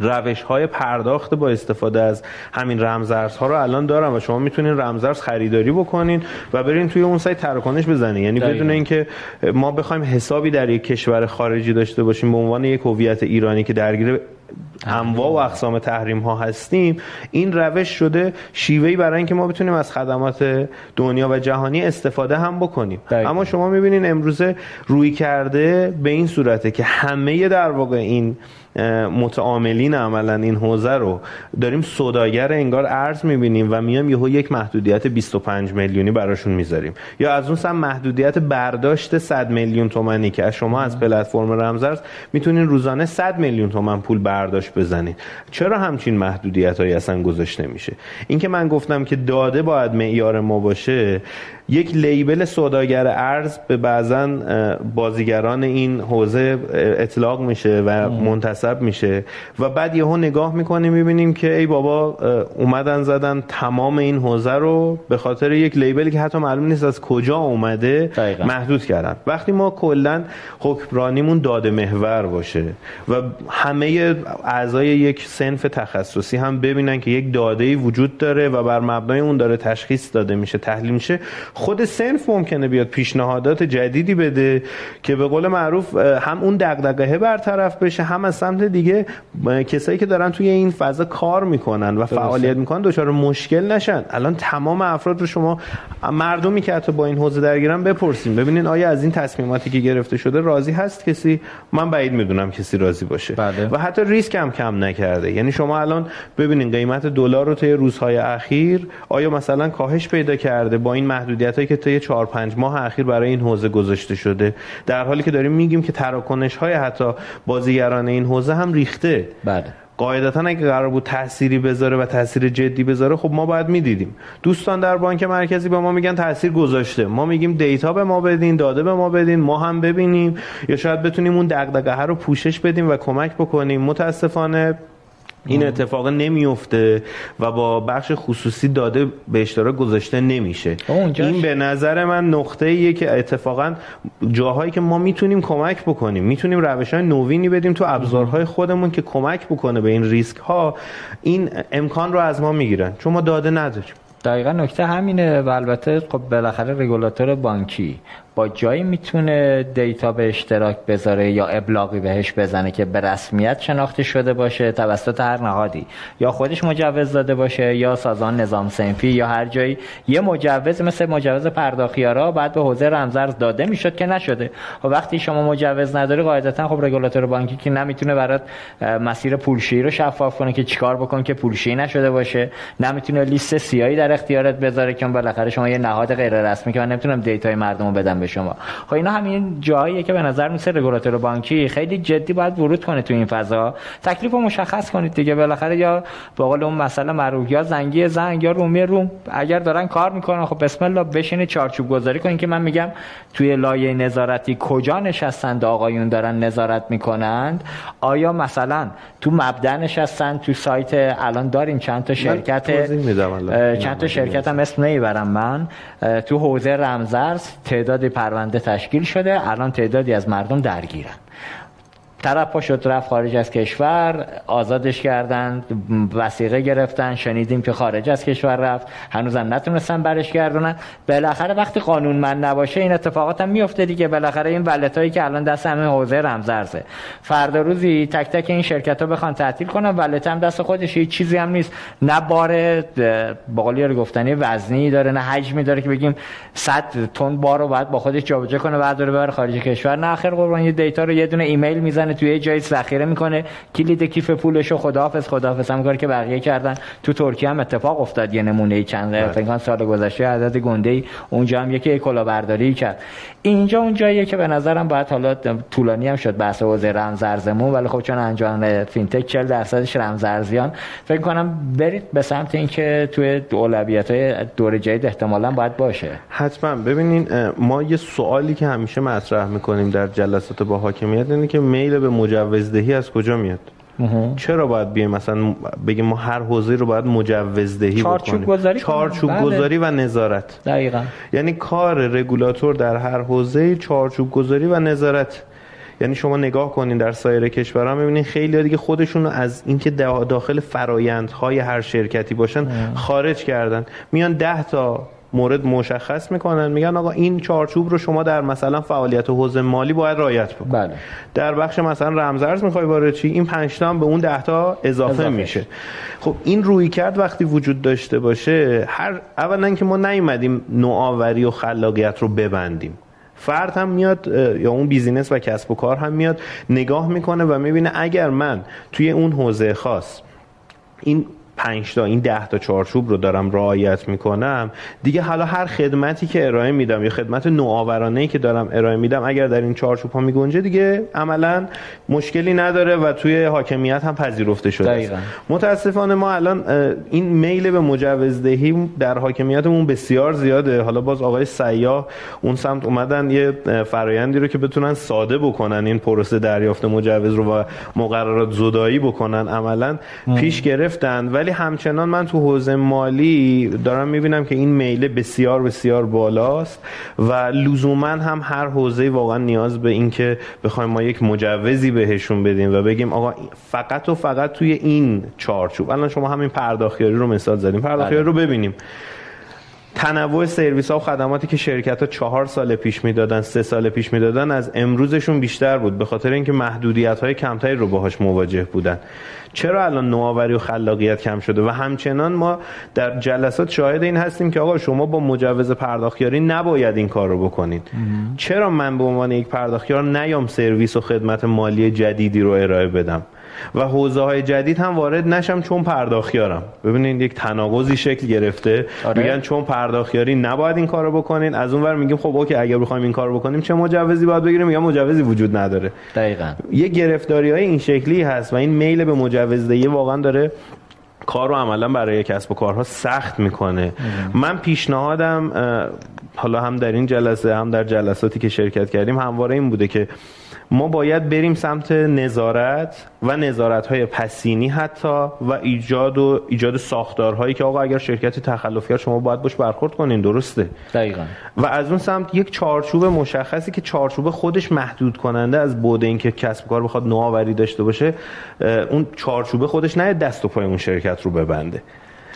روش های پرداخت با استفاده از همین رمزارزها رو الان دارن و شما می‌تونین رمزارز خریداری بکنین و برین توی اون سایت تراکنش بزنین. یعنی بدون اینکه ما بخوایم حسابی در یک کشور خارجی داشته باشیم به عنوان یک هویت ایرانی که درگیر انواع و اقسام تحریم ها هستیم این روش شده شیوهی برای اینکه ما بتونیم از خدمات دنیا و جهانی استفاده هم بکنیم. اما شما می‌بینین امروزه روی کرده به این صورته که همه در واقع این متعاملین عملا این حوزه رو داریم سوداگر انگار ارز می‌بینیم و میام یهو یک محدودیت 25 میلیونی براشون می‌ذاریم. یا از اون سم محدودیت برداشت 100 میلیون تومانی که شما از پلتفرم رمزارز می‌تونین روزانه 100 میلیون تومن پول برداشت بزنید. چرا همچین محدودیت هایی اصلا گذاشته میشه؟ اینکه من گفتم که داده باید معیار ما باشه یک لیبل سوداگر ارز به بعضا بازیگران این حوزه اطلاق میشه و منتصب میشه و بعد یهو نگاه می‌کنیم می‌بینیم که ای بابا اومدن زدن تمام این حوزه رو به خاطر یک لیبلی که حتی معلوم نیست از کجا اومده محدود کردن. وقتی ما کلا حکمرانیمون داده محور باشه و همه اعضای یک سنف تخصصی هم ببینن که یک داده وجود داره و بر مبنای اون داره تشخیص داده میشه تحلیل میشه خود سنف ممکنه بیاد پیشنهادات جدیدی بده که به قول معروف هم اون دغدغه برطرف بشه هم از سمت دیگه کسایی که دارن توی این فضا کار می‌کنن و فعالیت می‌کنن دچار مشکل نشن. الان تمام افراد رو شما مردمی که حتی با این حوزه درگیرن بپرسیم ببینین آیا از این تصمیماتی که گرفته شده راضی هست کسی؟ من بعید می‌دونم کسی راضی باشه. بله. و حتی ریسک هم کم نکرده. یعنی شما الان ببینین قیمت دلار رو طی روزهای اخیر آیا مثلا کاهش پیدا کرده با این محدودیت هایی که طی 4 5 ماه اخیر برای این حوزه گذاشته شده در حالی که داریم میگیم که تراکنش های حتی بازیگران این حوزه هم ریخته. بله. قاعدتا اگه قرار بود تأثیری بذاره و تاثیر جدی بذاره خب ما باید می‌دیدیم. دوستان در بانک مرکزی به ما میگن تاثیر گذاشته. ما میگیم دیتا به ما بدین داده به ما بدین ما هم ببینیم. یا شاید بتونیم اون دغدغه رو پوشش بدیم و کمک بکنیم. متاسفانه این اتفاق نمیفته و با بخش خصوصی داده به اشتراک گذاشته نمیشه. این به نظر من نقطه ایه که اتفاقا جاهایی که ما می‌تونیم کمک بکنیم می‌تونیم روش های نوینی بدیم تو ابزارهای خودمون که کمک بکنه به این ریسک ها این امکان رو از ما می‌گیرن. چون ما داده نداریم. دقیقا نکته همینه و البته خب بالاخره رگولاتور بانکی. جایی می‌تونه دیتا به اشتراک بذاره یا ابلاغی بهش بزنه که به رسمیت شناخته شده باشه توسط هر نهادی. یا خودش مجوز داده باشه یا سازمان نظام سنفی یا هر جایی. یه مجوز مثل مجوز پرداخیارا بعد به حوزه رمزارز داده می‌شد که نشده. و وقتی شما مجوز نداری قاعدتا خب رگولاتور بانکی که نمی‌تونه برات مسیر پولشویی رو شفاف کنه که چیکار بکن که پولشویی نشده باشه. نمی‌تونه لیست سیاهی در اختیارت بذاره که بالاخره شما یه نهاد غیر رسمی که من نمی‌تونم data ی مردم رو بدم به شما. خب اینا همین جاییه که به نظر میرسه رگولاتور بانکی خیلی جدی باید ورود کنه تو این فضا. تکلیف رو مشخص کنید دیگه. بالاخره یا به قول اون مسئله معروف یا زنگی زنگ یا رومی روم. اگر دارن کار می‌کنن خب بسم الله بشینید چارچوب گذاری کنید که من میگم توی لایه نظارتی کجا نشستند آقایون دارن نظارت می‌کنند؟ آیا مثلا تو مبدا نشستن تو سایت الان داریم چند تا شرکت؟ چند تا شرکت هم اسم نمی‌برم من. تو حوزه رمزرز تعداد پرونده تشکیل شده. الان تعدادی از مردم درگیرن. طرف پا شد رفت خارج از کشور آزادش کردن وسیقه گرفتن شنیدیم که خارج از کشور رفت. هنوزم نتونستن برش گردونن. بالاخره وقتی قانون من نباشه این اتفاقات هم میفته دیگه. بالاخره این ولتایی که الان دست همه حوزه رمزرزه فردا روزی تک تک این شرکت ها بخوان تعطیل کنن. ولت هم دست خودش هیچ چیزی هم نیست. نه بار بقولی رو گفتنی وزنی داره نه حجمی داره که بگیم 100 تن بار رو باید با خودش جابجا کنه بعد بره بره خارج کشور. نه آخر قربان یه دیتا رو یه دونه ایمیل می‌زنه. می‌زنه توی جایی ذخیره می‌کنه. کلید کیف پولشو خداحافظ خداحافظ هم کاری که بقیه کردن. تو ترکیه هم اتفاق افتاد یه نمونه چند بله. فکر سال گذشته عدد گنده ای. اونجا هم یکی کلاهبرداری کرد. اینجا اون جاییه که به نظرم باید حالا طولانی هم شد بحث حوزه رمزارزمون. ولی خب چون انجام فینتک 40 درصدش رمزارزیان. فکر کنم برید به سمت اینکه توی اولویت های دور جدید احتمالا باید باشه. حتما. ببینین ما یه سوالی که همیشه مطرح می‌کنیم در جلسات با حاکمیت اینه که میل به مجوزدهی از کجا میاد؟ چرا باید بیایم؟ مثلا بگیم ما هر حوزه رو باید مجوزدهی بکنیم. گذاری چارچوب بله. گذاری و نظارت. دقیقا. یعنی کار رگولاتور در هر حوزه چارچوب گذاری و نظارت. یعنی شما نگاه کنین در سایر کشورها می‌بینین خیلی دیگه خودشون از اینکه داخل فرایندهای هر شرکتی باشن خارج کردن. میان ده تا مورد مشخص می‌کنن میگن آقا این چارچوب رو شما در مثلا فعالیت حوزه مالی باید رعایت بکنید. بله. در بخش مثلا رمزارز می‌خوای وارد چی؟ این 5 تا به اون 10 تا اضافه, اضافه میشه. خب این روی کرد وقتی وجود داشته باشه هر اولا که ما نیومدیم نوآوری و خلاقیت رو ببندیم. فرد هم میاد یا اون بیزینس و کسب و کار هم میاد نگاه می‌کنه و می‌بینه اگر من توی اون حوزه خاص این 5 تا این 10 تا چارچوب رو دارم رعایت می‌کنم. دیگه حالا هر خدمتی که ارائه میدم یا خدمت نوآورانه ای که دارم ارائه میدم اگر در این چارچوب ها میگنجه دیگه عملا مشکلی نداره و توی حاکمیت هم پذیرفته شده است. متاسفانه ما الان این میل به مجوزدهی در حاکمیتمون بسیار زیاده. حالا باز آقای سیاه اون سمت اومدن یه فرایندی رو که بتونن ساده بکنن این پروسه دریافت مجوز رو و مقررات زدایی بکنن عملا پیش گرفتن. ولی همچنان من تو حوزه مالی دارم می‌بینم که این میله بسیار بسیار بالاست و لزوما هم هر حوزه واقعا نیاز به این که بخوایم ما یک مجوزی بهشون بدیم و بگیم آقا فقط و فقط توی این چارچوب. الان شما همین پرداختیاری رو مثال زدیم. پرداختیاری رو ببینیم. تنوع سرویس ها و خدماتی که شرکت ها چهار سال پیش می‌دادن سه سال پیش می‌دادن از امروزشون بیشتر بود به خاطر اینکه محدودیت های کمتری رو باهاش مواجه بودن. چرا الان نوآوری و خلاقیت کم شده؟ و همچنان ما در جلسات شاهد این هستیم که آقا شما با مجوز پرداختیاری نباید این کار رو بکنید. چرا من به عنوان یک پرداختیار نیام سرویس و خدمت مالی جدیدی رو ارائه بدم؟ و حوزه های جدید هم وارد نشم چون پرداخیارم ببینید یک تناقضی شکل گرفته. آره. میگن چون پرداخیاری نباید این کارو بکنین. از اونور میگیم خب اوکی اگر بخوایم این کارو بکنیم چه مجوزی باید بگیریم؟ یا مجوزی وجود نداره. دقیقاً. یه گرفتاری های این شکلی هست و این میل به مجوزدهی واقعا داره کار رو عملا برای کسب و کارها سخت می‌کنه. من پیشنهادم حالا هم در این جلسه هم در جلساتی که شرکت کردیم همواره این بوده که ما باید بریم سمت نظارت و نظارت های پسینی حتی و ایجاد و ایجاد ساختارهایی که آقا اگر شرکت تخلف کرد شما باید باش برخورد کنین درسته؟ دقیقا. و از اون سمت یک چارچوب مشخصی که چارچوب خودش محدود کننده از بود اینکه کسب کار بخواد نوآوری داشته باشه اون چارچوب خودش نه دست و پای اون شرکت رو ببنده.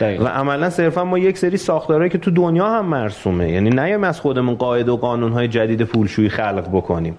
و عملا صرفا ما یک سری ساختارهایی که تو دنیا هم مرسومه یعنی نیایم از خودمون قاعده و قانونهای جدید پولشویی خلق بکنیم.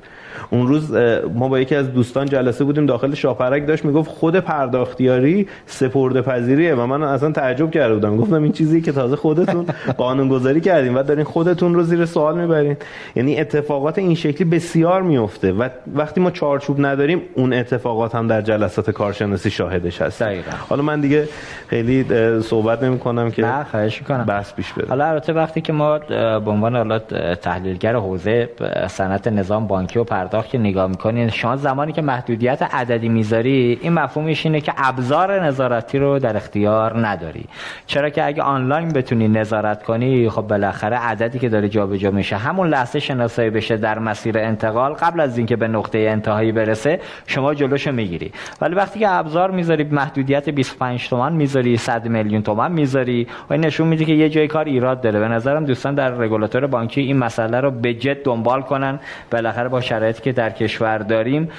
اون روز ما با یکی از دوستان جلسه بودیم داخل شاپرک داشت می‌گفت خود پرداختیاری سپرده پذیریه و من اصلا تعجب کرده بودم. گفتم این چیزی که تازه خودتون قانون گذاری کردیم و دارین خودتون رو زیر سوال می‌برین. یعنی اتفاقات این شکلی بسیار میفته و وقتی ما چارچوب نداریم اون اتفاقات هم در جلسات کارشناسی شاهدش هست. حالا من دیگه خیلی صحبت نمی کنم که نه خواهش کنم بس پیش بره. حالا البته وقتی که ما به عنوان حالا تحلیلگر حوزه صنعت نظام بانکی و پرداخت که نگاه می‌کنین شما زمانی که محدودیت عددی می‌ذاری این مفهومش اینه که ابزار نظارتی رو در اختیار نداری. چرا که اگه آنلاین بتونی نظارت کنی خب بالاخره عددی که داره جابجا میشه همون لحظه شناسایی بشه در مسیر انتقال قبل از اینکه به نقطه انتهایی برسه شما جلوشو می‌گیری. ولی وقتی که ابزار می‌ذاری محدودیت 25 تومن می‌ذاری 100 میلیون تومن می‌ذاری و این نشون میده که یه جای کار ایراد داره. به نظرم دوستان در رگولاتور بانکی این مسئله رو به جد دنبال کنن. بالاخره با شرایطی که در کشور داریم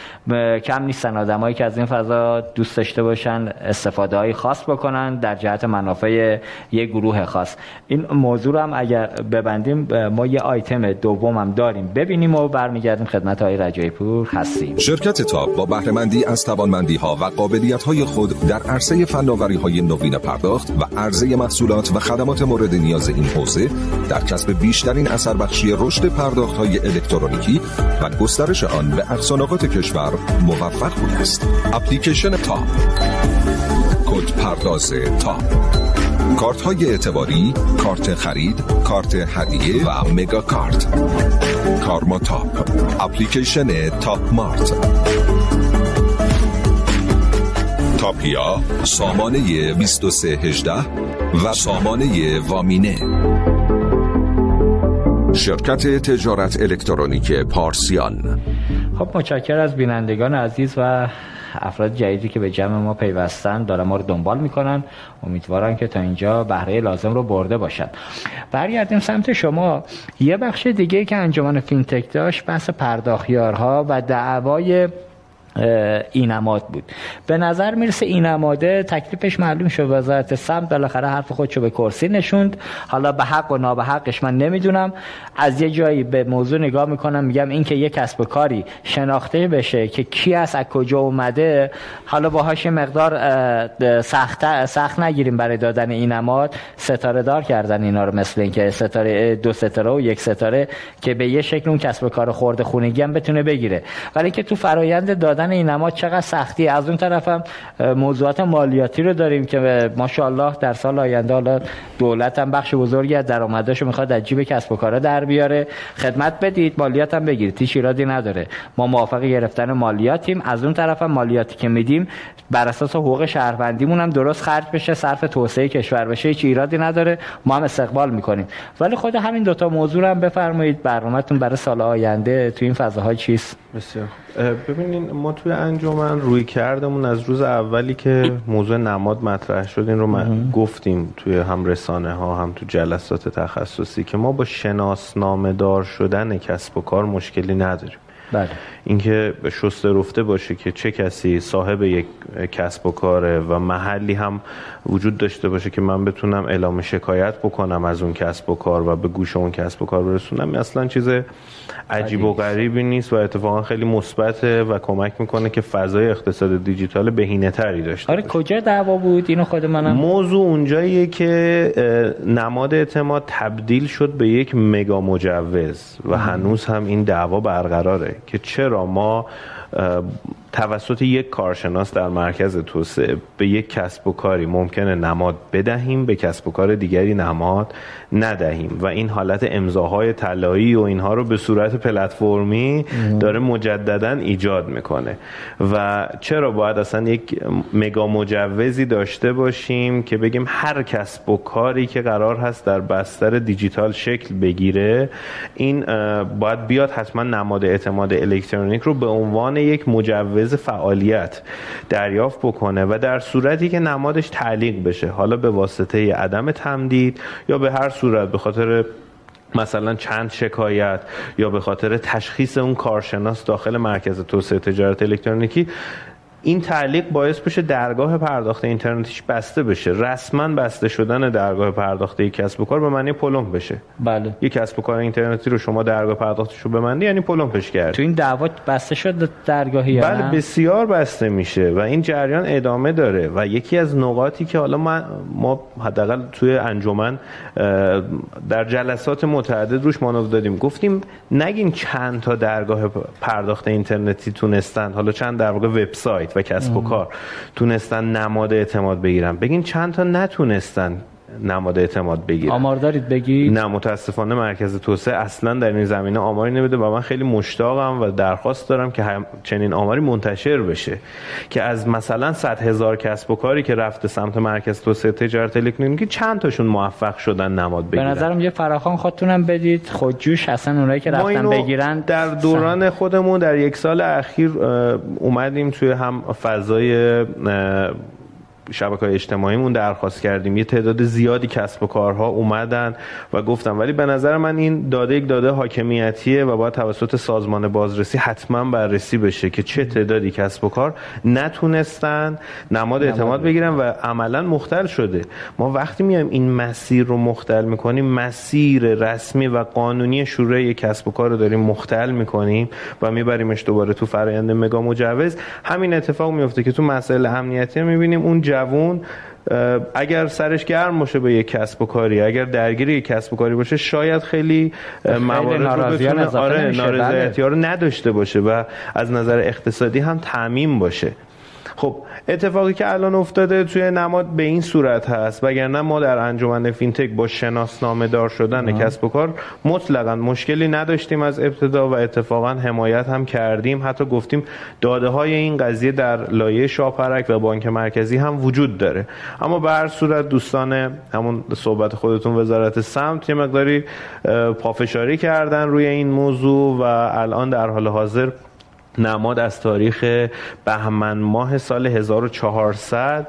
کم نیستن آدمایی که از این فضا دوست داشته باشن استفاده های خاص بکنن در جهت منافع یک گروه خاص. این موضوع هم اگر ببندیم ما یه آیتم دوم هم داریم. ببینیم و برمیگردیم خدمت های رجای پور هستیم. شرکت تاپ با بهره‌مندی از توانمندی ها و قابلیت های خود در عرصه فناوری های نوین پرداخت و عرضه محصولات و خدمات مورد نیاز این حوزه در کسب بیشترین اثر بخشی رشد پرداخت های الکترونیکی و گسترش آن به اقصی نقاط کشور موفق بوده است. اپلیکیشن تاپ کد پرداز تاپ کارت های اعتباری، کارت خرید، کارت هدیه و مگا کارت. کارما تاپ اپلیکیشن تاپ مارت. تاپیا سامانه 2318 و سامانه وامینه. شرکت تجارت الکترونیک پارسیان. خب متشکر از بینندگان عزیز و افراد جدیدی که به جمع ما پیوستن دارن ما رو دنبال می‌کنن. امیدوارم که تا اینجا بهره لازم رو برده باشن. برگردیم سمت شما. یه بخش دیگه که انجمن فینتک داشت بحث پرداخیارها و دعوای اینماد بود. به نظر می‌رسه اینماده تکلیفش معلوم شد وزارت سمت. بالاخره حرف خودشو به کرسی نشوند. حالا به حق و نابه حقش من نمی‌دونم. از یه جایی به موضوع نگاه می‌کنم میگم اینکه یه کسب کاری شناخته بشه که کی از از کجا اومده. حالا باهاش مقدار سخت سخت نگیریم برای دادن اینماد ستاره دار کردن اینا رو مثل اینکه ستاره دو ستاره و یک ستاره که به یه شکل اون کسب کار خورده خونگی هم بتونه بگیره. ولی که تو فرایند دادن این اینما چقدر سختی. از اون طرف هم موضوعات مالیاتی رو داریم که ماشاءالله در سال آینده حالا دولت هم بخش بزرگی از درآمداشو می‌خواد از جیب کسب و کارا در بیاره. خدمت بدید مالیات هم بگیرید. هیچ ایرادی نداره. ما موافق گرفتن مالیاتیم. از اون طرف هم مالیاتی که میدیم بر اساس حقوق شهروندیمون هم درست خرج بشه صرف توسعه کشور بشه. هیچ ایرادی نداره. ما هم استقبال می‌کنیم. ولی خود همین دوتا موضوع هم بفرمایید. برنامهتون برای سال آینده تو این فضاها چیست؟ بسیار. ببینین ما توی انجمن روی کردمون از روز اولی که موضوع نماد مطرح شد این رو ما گفتیم توی هم رسانه ها هم تو جلسات تخصصی که ما با شناسنامه دار شدن کسب و کار مشکلی نداریم. بله. اینکه شسته رفته باشه که چه کسی صاحب یک کسب و کاره و محلی هم وجود داشته باشه که من بتونم اعلام شکایت بکنم از اون کسب و کار و به گوش اون کسب و کار برسونم اصلا چیز عجیب و غریبی نیست و اتفاقا خیلی مثبته و کمک می‌کنه که فضای اقتصاد دیجیتال بهینه تری داشته آره کجا دعوا بود؟ اینو خود منم موضوع اونجاییه که نماد اعتماد تبدیل شد به یک مگا مجوز و هنوز هم این دعوا برقراره که چرا ما توسط یک کارشناس در مرکز توسعه به یک کسب و کاری ممکنه نماد بدهیم به کسب و کار دیگری نماد ندهیم. و این حالت امضاهای طلایی و اینها رو به صورت پلتفرمی داره مجددا ایجاد می‌کنه. و چرا باید اصلا یک مگا مجوزی داشته باشیم که بگیم هر کسب و کاری که قرار هست در بستر دیجیتال شکل بگیره این باید بیاد حتما نماد اعتماد الکترونیک رو به عنوان یک مجوز فعالیت دریافت بکنه و در صورتی که نمادش تعلیق بشه حالا به واسطه عدم تمدید یا به هر صورت به خاطر مثلا چند شکایت یا به خاطر تشخیص اون کارشناس داخل مرکز توسعه تجارت الکترونیکی این تعلیق باعث بشه درگاه پرداخت اینترنتیش بسته بشه. رسما بسته شدن درگاه پرداخت یک کسب و کار به معنی پلم بشه. بله. یک کسب و کار اینترنتی رو شما درگاه پرداختش رو معنی یعنی پلمپش کرد تو این دعوا بسته شد درگاهی بله بسیار بسته میشه و این جریان ادامه داره و یکی از نقاطی که حالا ما ما حداقل توی انجمن در جلسات متعدد روش مانور دادیم. گفتیم نگین چند تا درگاه پرداخت اینترنتی تونستن. حالا چند در واقع وبسایت. و کسب و کار. تونستن نماد اعتماد بگیرن. بگین چند تا نتونستن. نماد اعتماد بگیرن آمار دارید بگی نه متاسفانه مرکز توسعه اصلا در این زمینه آماری نمیده و من خیلی مشتاقم و درخواست دارم که چنین آماری منتشر بشه. که از مثلا 100 هزار کسب و کاری که رفته سمت مرکز توسعه تجارت الکترونیکی چند تاشون موفق شدن نماد بگیرن؟ به نظرم یه فراخوان خودتونم بدید. خودجوش اصلا اونایی که رفتن بگیرن در دوران خودمون در یک سال اخیر اومدیم توی هم فضای شبکه های اجتماعیمون درخواست کردیم. یه تعداد زیادی کسب و کارها اومدن و گفتم ولی به نظر من این داده یک داده حاکمیتیه و باید توسط سازمان بازرسی حتما بررسی بشه که چه تعدادی کسب و کار نتونستن نماد اعتماد بگیرن. و عملا مختل شده. ما وقتی میایم این مسیر رو مختل می‌کنیم مسیر رسمی و قانونی شورای کسب و کار رو داریم مختل می‌کنیم و میبریمش دوباره تو فرآیند مگا مجوز همین اتفاق میفته که تو مسائل امنیتی می‌بینیم اون جوون اگر سرش گرم باشه به یک کسب و کاری اگر درگیر یک کسب و کاری باشه شاید خیلی موارد رو بتونه آره نارضایتی ها رو نداشته باشه و از نظر اقتصادی هم تعمیم باشه. خب اتفاقی که الان افتاده توی نماد به این صورت هست وگرنه ما در انجمن فینتک با شناسنامه دار شدن آه. کسب و کار مطلقا مشکلی نداشتیم از ابتدا و اتفاقا حمایت هم کردیم حتی گفتیم داده های این قضیه در لایه شاپرک و بانک مرکزی هم وجود داره اما به هر صورت دوستان همون صحبت خودتون وزارت سمت یه مقداری پافشاری کردن روی این موضوع و الان در حال حاضر نماد از تاریخ بهمن ماه سال 1400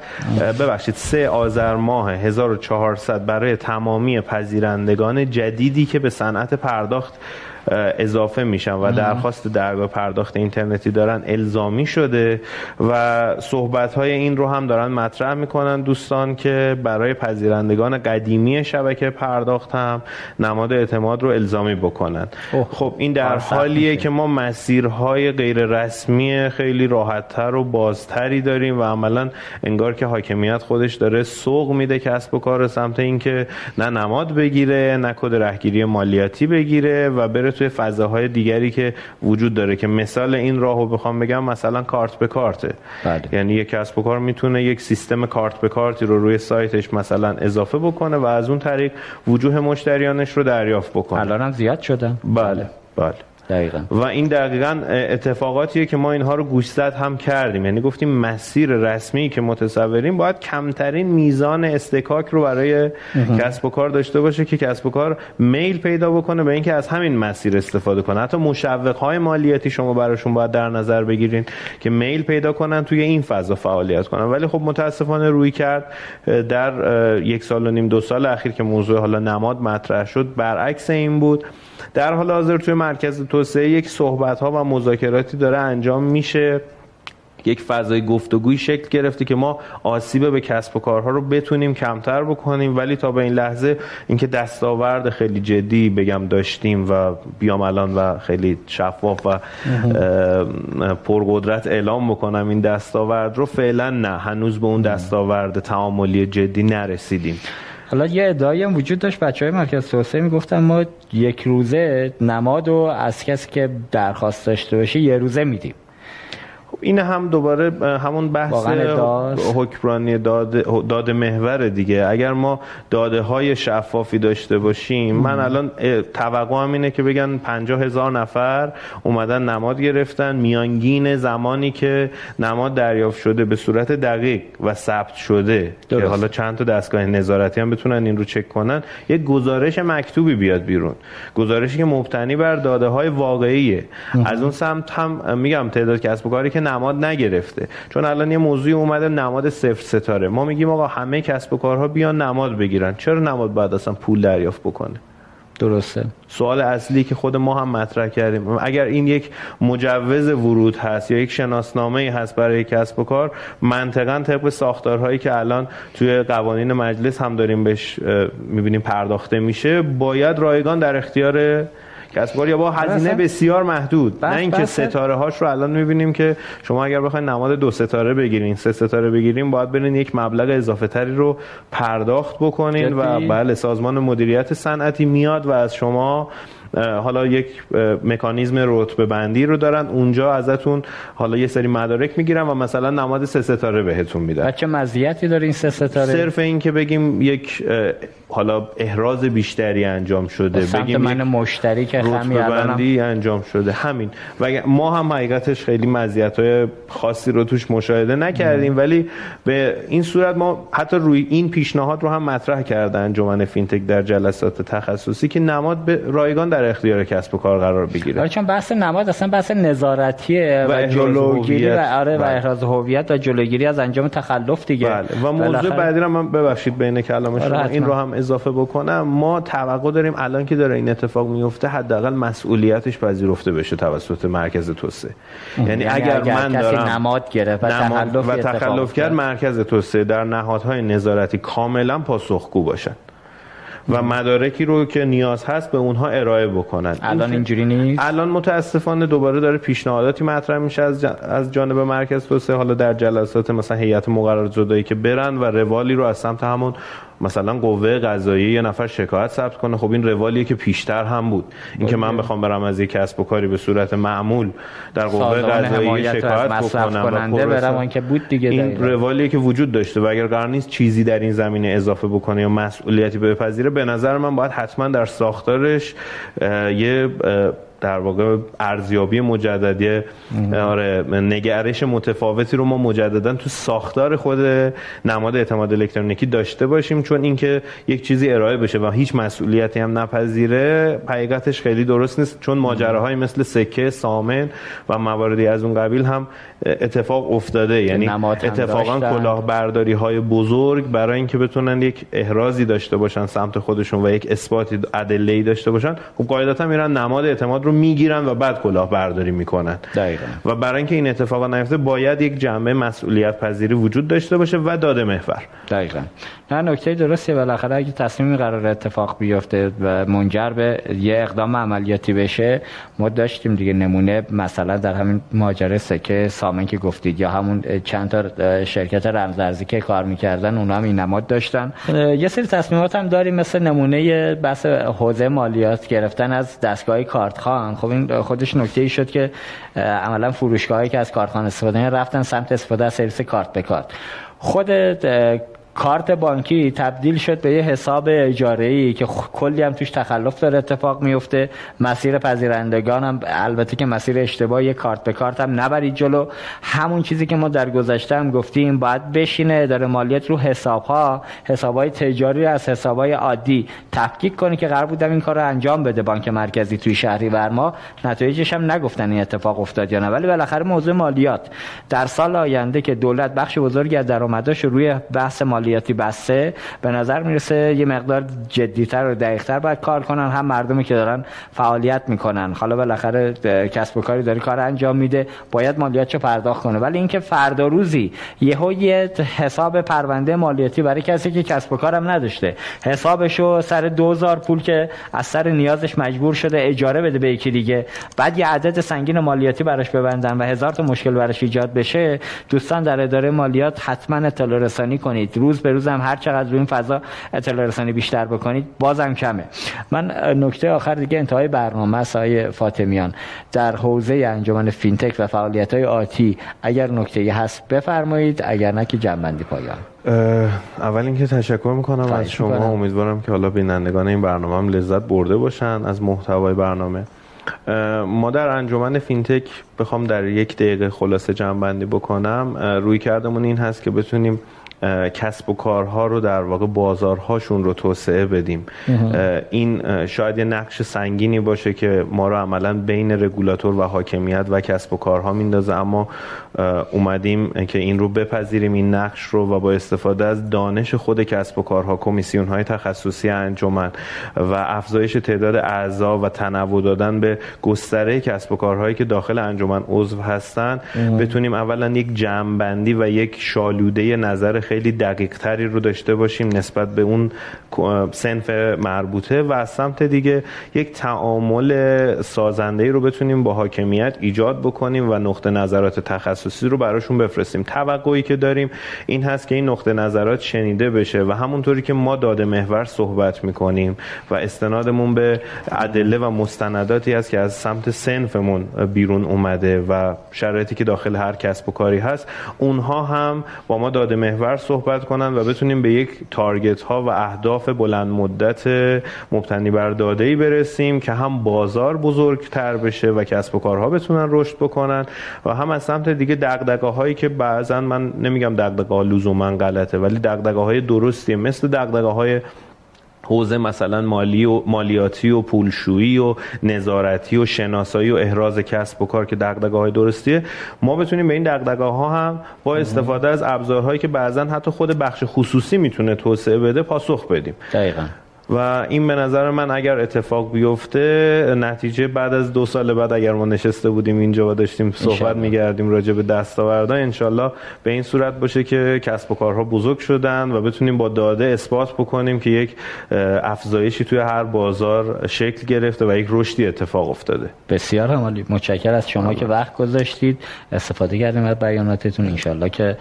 ببخشید سه آذر ماه 1400 برای تمامی پذیرندگان جدیدی که به صنعت پرداخت اضافه میشن و درخواست درگاه پرداخت اینترنتی دارن الزامی شده و صحبت های این رو هم دارن مطرح می‌کنن دوستان که برای پذیرندگان قدیمی شبکه پرداخت هم نماد اعتماد رو الزامی بکنن. خب این در حالیه که ما مسیرهای غیر رسمی خیلی راحتتر و بازتری داریم و عملا انگار که حاکمیت خودش داره سوق میده کسب و کار سمت اینکه نه نماد بگیره نه کد رهگیری مالیاتی بگیره و بره توی فضاهای دیگری که وجود داره که مثال این راهو بخوام بگم مثلا کارت به کارته. بله. یعنی یک کسب و کار می‌تونه یک سیستم کارت به کارتی رو روی سایتش مثلا اضافه بکنه و از اون طریق وجوه مشتریانش رو دریافت بکنه. الان هم زیاد شدن. بله. بله. دقیقا. و این دقیقا اتفاقاتیه که ما اینها رو گوشزد هم کردیم. یعنی گفتیم مسیر رسمی که متصوریم باید کمترین میزان استکاک رو برای کسب و کار داشته باشه که کسب و کار میل پیدا بکنه به اینکه از همین مسیر استفاده کنه. حتی مشوق های مالیاتی شما براشون باید در نظر بگیرین که میل پیدا کنن توی این فضا فعالیت کنن. ولی خب متاسفانه روی کرد در یک سال و نیم دو سال اخیر که موضوع حالا نماد مطرح شد برعکس این بود. در حال حاضر توی مرکز توسعه یک صحبت ها و مذاکراتی داره انجام میشه. یک فضای گفتگوی شکل گرفته که ما آسیب به کسب و کارها رو بتونیم کمتر بکنیم. ولی تا به این لحظه اینکه دستاورد خیلی جدی بگم داشتیم و بیام الان و خیلی شفاف و پرقدرت اعلام بکنم این دستاورد رو فعلا نه. هنوز به اون دستاورد تعاملی جدی نرسیدیم. حالا یه ادعایی هم وجود داشت بچه های مرکز توسعه می‌گفتن ما یک روزه نماد و از کسی که درخواست داشته باشه یه روزه میدیم. این هم دوباره همون بحث حکمرانی داده, داده محور دیگه. اگر ما داده های شفافی داشته باشیم من الان توقعم اینه که بگن پنجاه هزار نفر اومدن نماد گرفتن. میانگین زمانی که نماد دریافت شده به صورت دقیق و ثبت شده درست. که حالا چند تا دستگاه نظارتی هم بتونن این رو چک کنن یک گزارش مکتوبی بیاد بیرون. گزارشی که مبتنی بر داده های واقعیه از اون سمت هم میگم تعداد کسب و کاری که نماد نگرفته. چون الان یه موضوعی اومده نماد صفر ستاره. ما میگیم آقا همه کسب و کارها بیان نماد بگیرن. چرا نماد باید اصلا پول دریافت بکنه؟ درسته. سوال اصلی که خود ما هم مطرح کردیم. اگر این یک مجوز ورود هست یا یک شناسنامه هست برای کسب و کار منطقا طبق ساختارهایی که الان توی قوانین مجلس هم داریم بهش می‌بینیم پرداخته میشه باید رایگان در اختیار کسب یا با هزینه بسیار محدود. نه اینکه ستاره هاش رو الان می‌بینیم که شما اگر بخواید نماد دو ستاره بگیرین سه ستاره بگیرین باید برین یک مبلغ اضافه تری رو پرداخت بکنین و بله سازمان مدیریت صنعتی میاد و از شما حالا یک مکانیزم رتبه بندی رو دارن. اونجا ازتون حالا یه سری مدارک می‌گیرن و مثلا نماد سه ستاره بهتون میدن. چه مزیتی داره این سه ستاره؟ صرف این که بگیم یک حالا احراز بیشتری انجام شده. بگیم من مشتری که بندی انجام شده. همین. و ما هم حقیقتش خیلی مزیت های خاصی رو توش مشاهده نکردیم ولی به این صورت ما حتی روی این پیشنهاد رو هم مطرح کرده انجمن فینتک در جلسات تخصصی که نماد به رایگان در اختیار کسب و کار قرار بگیره. چون بحث نماد اصلا بحث نظارتیه و, و جلوگیری و آره و بله. احراز هویت و جلوگیری از انجام تخلف دیگه. بله. و موضوع بعدی رو من ببخشید بین کلام شما این رو هم اضافه بکنم. ما توقع داریم الان که داره این اتفاق میفته حداقل مسئولیتش پذیرفته بشه توسط مرکز توسعه. یعنی, یعنی اگر, اگر من دارم نماد گرفت و تخلف, و تخلف کرد مرکز توسعه در نهادهای نظارتی کاملا پاسخگو باشن. و مدارکی رو که نیاز هست به اونها ارائه بکنن. الان اینجوری نیست؟ الان متاسفانه دوباره داره پیشنهاداتی مطرح میشه از از جانب مرکز توسعه حالا در جلسات مثلا هیئت مقررات زدایی که برن و روالی رو از سمت همون مثلا قوه قضاییه یه نفر شکایت ثبت کنه. خب این روالیه که پیشتر هم بود. اینکه من بخوام برم از یک کسب و کاری به صورت معمول در قوه قضاییه شکایت بکنم و برم که بود دیگه این روالیه که وجود داشته و اگر قرار نیست چیزی در این زمینه اضافه بکنه یا مسئولیتی بپذیره به نظر من باید حتما در ساختارش یه در واقع ارزیابی مجددی آره نگرش متفاوتی رو ما مجددا تو ساختار خود نماد اعتماد الکترونیکی داشته باشیم چون اینکه یک چیزی ارائه بشه و هیچ مسئولیتی هم نپذیره حقیقتش خیلی درست نیست چون ماجراهای مثل سکه سامن و مواردی از اون قبیل هم اتفاق افتاده. یعنی اتفاقا کلاهبرداری های بزرگ برای اینکه بتونن یک احرازی داشته باشن سمت خودشون و یک اثباتی ادله داشته باشن خب قاعدتا میرن نماد اعتماد رو می‌گیرن و بعد کلاهبرداری می‌کنن. دقیقا. و برای اینکه این اتفاق نیفته باید یک جنبه مسئولیت پذیری وجود داشته باشه و داده محور. دقیقا. نه نکته درسته. بالاخره اگه تصمیمی قرار اتفاق بیفته و منجر به یه اقدام عملیاتی بشه ما داشتیم دیگه نمونه مثلا در همین ماجرا سکه سامن که گفتید یا همون چند تا شرکت رمزارزی که کار می‌کردن اونا هم این نماد داشتن. یه سری تصمیمات هم داریم مثل نمونه بحث حوزه مالیات گرفتن از دستگاه کارتخان. خب این خودش نکته ای شد که عملا فروشگاهایی که از کارتخان استفاده رفتن سمت استفاده از سرویس کارت به کارت. خود کارت بانکی تبدیل شد به یه حساب اجاره ای که کلی هم توش تخلف داره اتفاق میفته. مسیر پذیرندگان هم البته که مسیر اشتباهی کارت به کارت هم نبرید جلو. همون چیزی که ما در گذشته هم گفتیم باید بشینه اداره مالیات رو حساب ها حساب های تجاری از حساب های عادی تفکیک کنه که قرار بودم این کار رو انجام بده بانک مرکزی توی شهری ما. نتایجش هم نگفتن این اتفاق افتاد یا نه. ولی بالاخره موضوع مالیات. در سال آینده که دولت بخش بزرگی از درآمداش روی بحث مالیات مالیاتی بسته به نظر می‌رسه یه مقدار جدیتر و دقیقتر باید کار کنن. هم مردمی که دارن فعالیت می‌کنن. حالا بالاخره کسب و کاری داره کار انجام میده. باید مالیاتشو پرداخت کنه. ولی اینکه فردا روزی یهو یه حساب پرونده مالیاتی برای کسی که کسب و کارم نداشته حسابشو سر 2000 پول که از سر نیازش مجبور شده اجاره بده به یکی دیگه بعد یه عدد سنگین مالیاتی براش ببندن و هزار تا مشکل براش ایجاد بشه دوستان در اداره مالیات حتما اطلاع رسانی کنید. روز روز به روز هم هر چقدر روی این فضا اطلاع رسانی بیشتر بکنید بازم کمه. من نکته آخر دیگه انتهای برنامه های فاطمیان. در حوزه انجمن فینتک و فعالیت های آتی اگر نکته هست بفرمایید اگر نه که جنبندی پایان. اول اینکه تشکر می‌کنم از شما. امیدوارم که حالا بینندگان این برنامه هم لذت برده باشن از محتوای برنامه. ما در انجمن فینتک بخوام در یک دقیقه خلاصه جمع بندی بکنم روی کردمون این هست که بتونیم کسب و کارها رو در واقع بازارهاشون رو توسعه بدیم. این شاید یه نقش سنگینی باشه که ما رو عملا بین رگولاتور و حاکمیت و کسب و کارها میندازه اما اومدیم که این رو بپذیریم این نقش رو و با استفاده از دانش خود کسب و کارها کمیسیون های تخصصی انجمن و افزایش تعداد اعضا و تنوع دادن به گستره کسب و کارهایی که داخل انجمن عضو هستن بتونیم اولا یک جمعبندی و یک شالوده نظر خیلی دقیق تری رو داشته باشیم نسبت به اون سنف مربوطه و از سمت دیگه یک تعامل سازنده رو بتونیم با حاکمیت ایجاد بکنیم و نقطه نظرات تخصصی رو براشون بفرستیم. توقعی که داریم این هست که این نقطه نظرات شنیده بشه و همونطوری که ما داده محور صحبت می‌کنیم و استنادمون به ادله و مستنداتی است که از سمت سنفمون بیرون اومده و شرایطی که داخل هر کسب و کاری هست اونها هم با ما داده محور صحبت کنن و بتونیم به یک تارگت ها و اهداف بلند مدت مبتنی بر داده ای برسیم که هم بازار بزرگتر بشه و کسب و کارها بتونن رشد بکنن و هم از سمت دیگه دغدغه هایی که بعضا من نمیگم دغدغه ها لزوما غلطه ولی دغدغه های درستیه مثل دغدغه های حوزه مثلا مالی و مالیاتی و پولشویی و نظارتی و شناسایی و احراز کسب و کار که دغدغه های درستیه. ما بتونیم به این دغدغه ها هم با استفاده از ابزارهایی که بعضا حتی خود بخش خصوصی می‌تونه توسعه بده پاسخ بدیم. دقیقاً. و این به نظر من اگر اتفاق بیفته نتیجه بعد از دو سال بعد اگر ما نشسته بودیم اینجا و داشتیم صحبت میگردیم راجع به دستاوردها انشالله به این صورت باشه که کسب و کارها بزرگ شدن و بتونیم با داده اثبات بکنیم که یک افزایشی توی هر بازار شکل گرفته و یک رشدی اتفاق افتاده. بسیار عالی. متشکر از شما که وقت گذاشتید. استفاده کردیم از بیاناتتون. انشالله که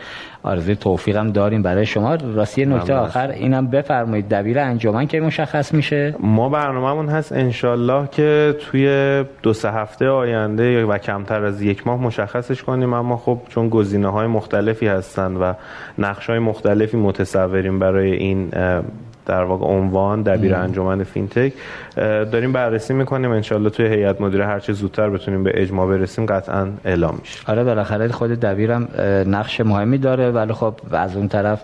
آرزوی توفیقم داریم برای شما. راستی نکته آخر اینم بفرمایید. دبیر انجمن که مشخص میشه؟ ما برنامهمون هست انشالله که توی دو سه هفته آینده و کمتر از یک ماه مشخصش کنیم. اما خب چون گزینه های مختلفی هستن و نقش های مختلفی متصوریم برای این در واقع عنوان دبیر انجمن فینتک. داریم بررسی می‌کنیم. انشالله توی هیئت مدیره هر چه زودتر بتونیم به اجماع برسیم قطعا اعلام میشه. آره بالاخره خود دبیرم نقش مهمی داره. ولی خب از اون طرف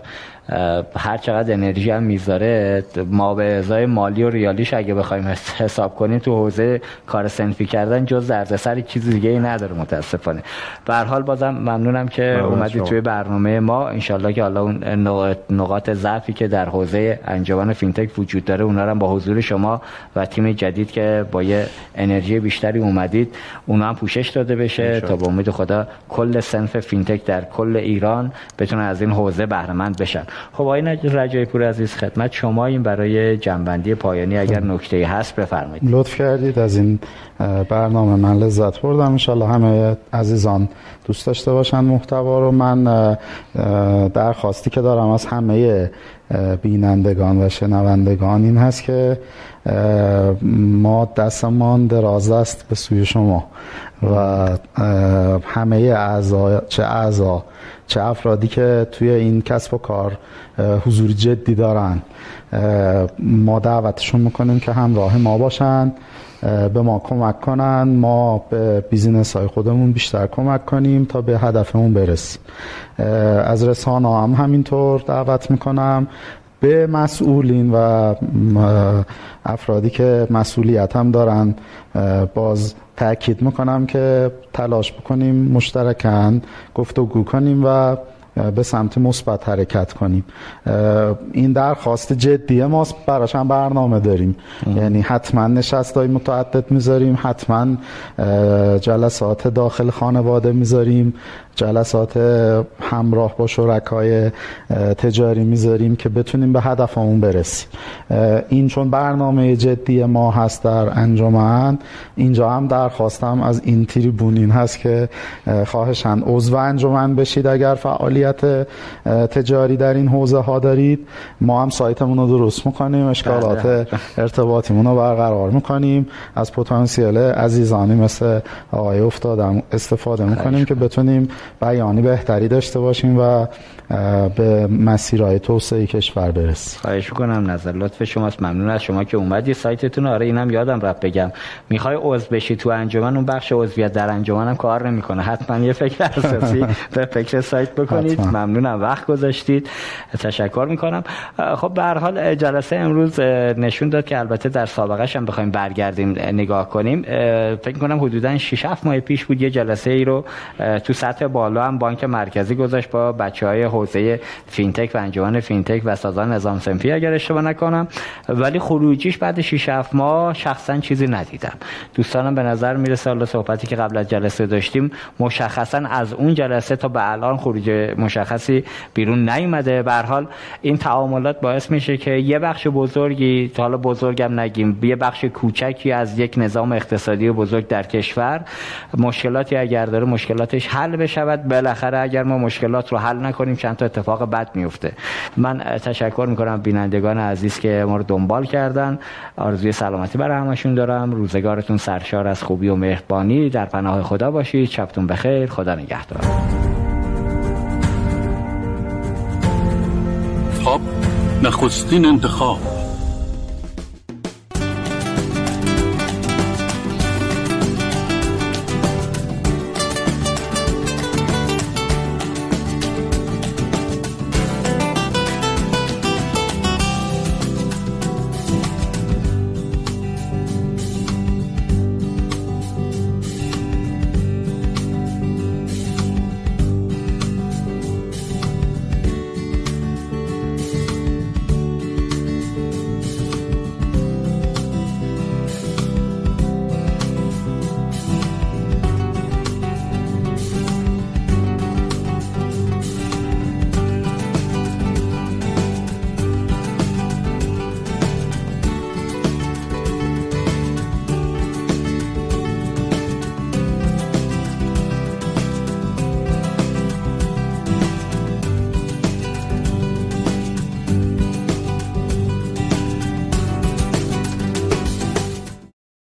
هر چقدر انرژی هم می‌ذاره ما به ازای مالی و ریالیش اگه بخوایم حساب کنیم تو حوزه کار سنفی کردن جز دردسر چیز دیگه ای نداره متاسفانه. به هر حال بازم ممنونم که اومدی توی برنامه ما. انشالله که حالا اون نقاط ضعفی که در حوزه انجمن فینتک وجود داره اونا رو با حضور شما و تیم جدید که با یه انرژی بیشتری اومدید اونا هم پوشش داده بشه تا به امید خدا کل صنف فینتک در کل ایران بتونن از این حوزه بهره مند بشن. خب آقای رجای پور عزیز خدمت شما این برای جمع‌بندی پایانی. اگر خب. نکته هست بفرمایید. لطف کردید. از این برنامه من لذت بردم. انشالله همه عزیزان دوست داشته باشن محتوا رو. من درخواستی که دارم از همه بینندگان و شنوندگان این هست که ما دستمان دراز است به سوی شما و همه اعضا چه اعضا چه افرادی که توی این کسب و کار حضور جدی دارن. ما دعوتشون می‌کنیم که همراه ما باشن به ما کمک کنن. ما به بیزینس های خودمون بیشتر کمک کنیم تا به هدفمون برسیم. از رسانه هم همینطور دعوت می‌کنم. به مسئولین و افرادی که مسئولیت هم دارن باز تاکید می‌کنم که تلاش بکنیم مشترکن گفتگو کنیم و به سمت مثبت حرکت کنیم. این درخواست جدی ماست براش هم برنامه داریم. یعنی حتما نشست های متعدد می‌ذاریم حتما جلسات داخل خانواده می‌ذاریم. جلسات همراه با شرکای تجاری می‌ذاریم که بتونیم به هدفمون برسیم. این چون برنامه جدی ما هست در انجمن اینجا هم درخواستم از این تریبون این هست که خواهشن عضو انجمن بشید اگر فعالی فعالیت تجاری در این حوزه ها دارید. ما هم سایتمون رو درست می‌کنیم اشکالات بله. ارتباطیمون رو برقرار می‌کنیم. از پتانسیل عزیزانی مثل آقای افتادم استفاده می‌کنیم که بتونیم بیانی بهتری داشته باشیم و به مسیرهای توسعه کشور برسیم خواهش می‌کنم نظر لطف شماست. ممنون از شما که اومدی سایتتون. آره اینم یادم رفت بگم. می‌خوای عضو بشی تو انجمن؟ اون بخش عضویت در انجمنم کار نمی‌کنه. حتما یه فکر اساسی به فکر سایت بکنید. حتما. ممنونم. وقت گذاشتید. تشکر می‌کنم. خب به هر حال جلسه امروز نشون داد که البته در سابقه هم بخوایم برگردیم نگاه کنیم. فکر کنم حدودا 6 7 ماه پیش بود یه جلسه ای رو تو سطح بالا هم بانک مرکزی گذاشت با بچه های حوزه فینتک و انجمن فینتک و سازمان نظام صنفی اگر اشتباه نکنم. ولی خروجیش بعد 6 7 ماه شخصا چیزی ندیدم. دوستانم به نظر می‌رسه حالا صحبتی که قبل از جلسه داشتیم مشخصا از اون جلسه تا به الان خروج مشخصی بیرون نیومده. به حال این تعاملات باعث میشه که یه بخش بزرگی تا حالا بزرگم نگیم یه بخش کوچکی از یک نظام اقتصادی بزرگ در کشور مشکلاتی اگر داره مشکلاتش حل بشود. بالاخره اگر ما مشکلات رو حل نکنیم چند تا اتفاق بد میفته. من تشکر می‌کنم بینندگان عزیز که ما رو دنبال کردن. آرزوی سلامتی برای همشون دارم. روزگارتون سرشار از خوبی و مهربانی. در پناه خدا باشید. شبتون بخیر. خدا نگهدار. خب نخستین انتخاب.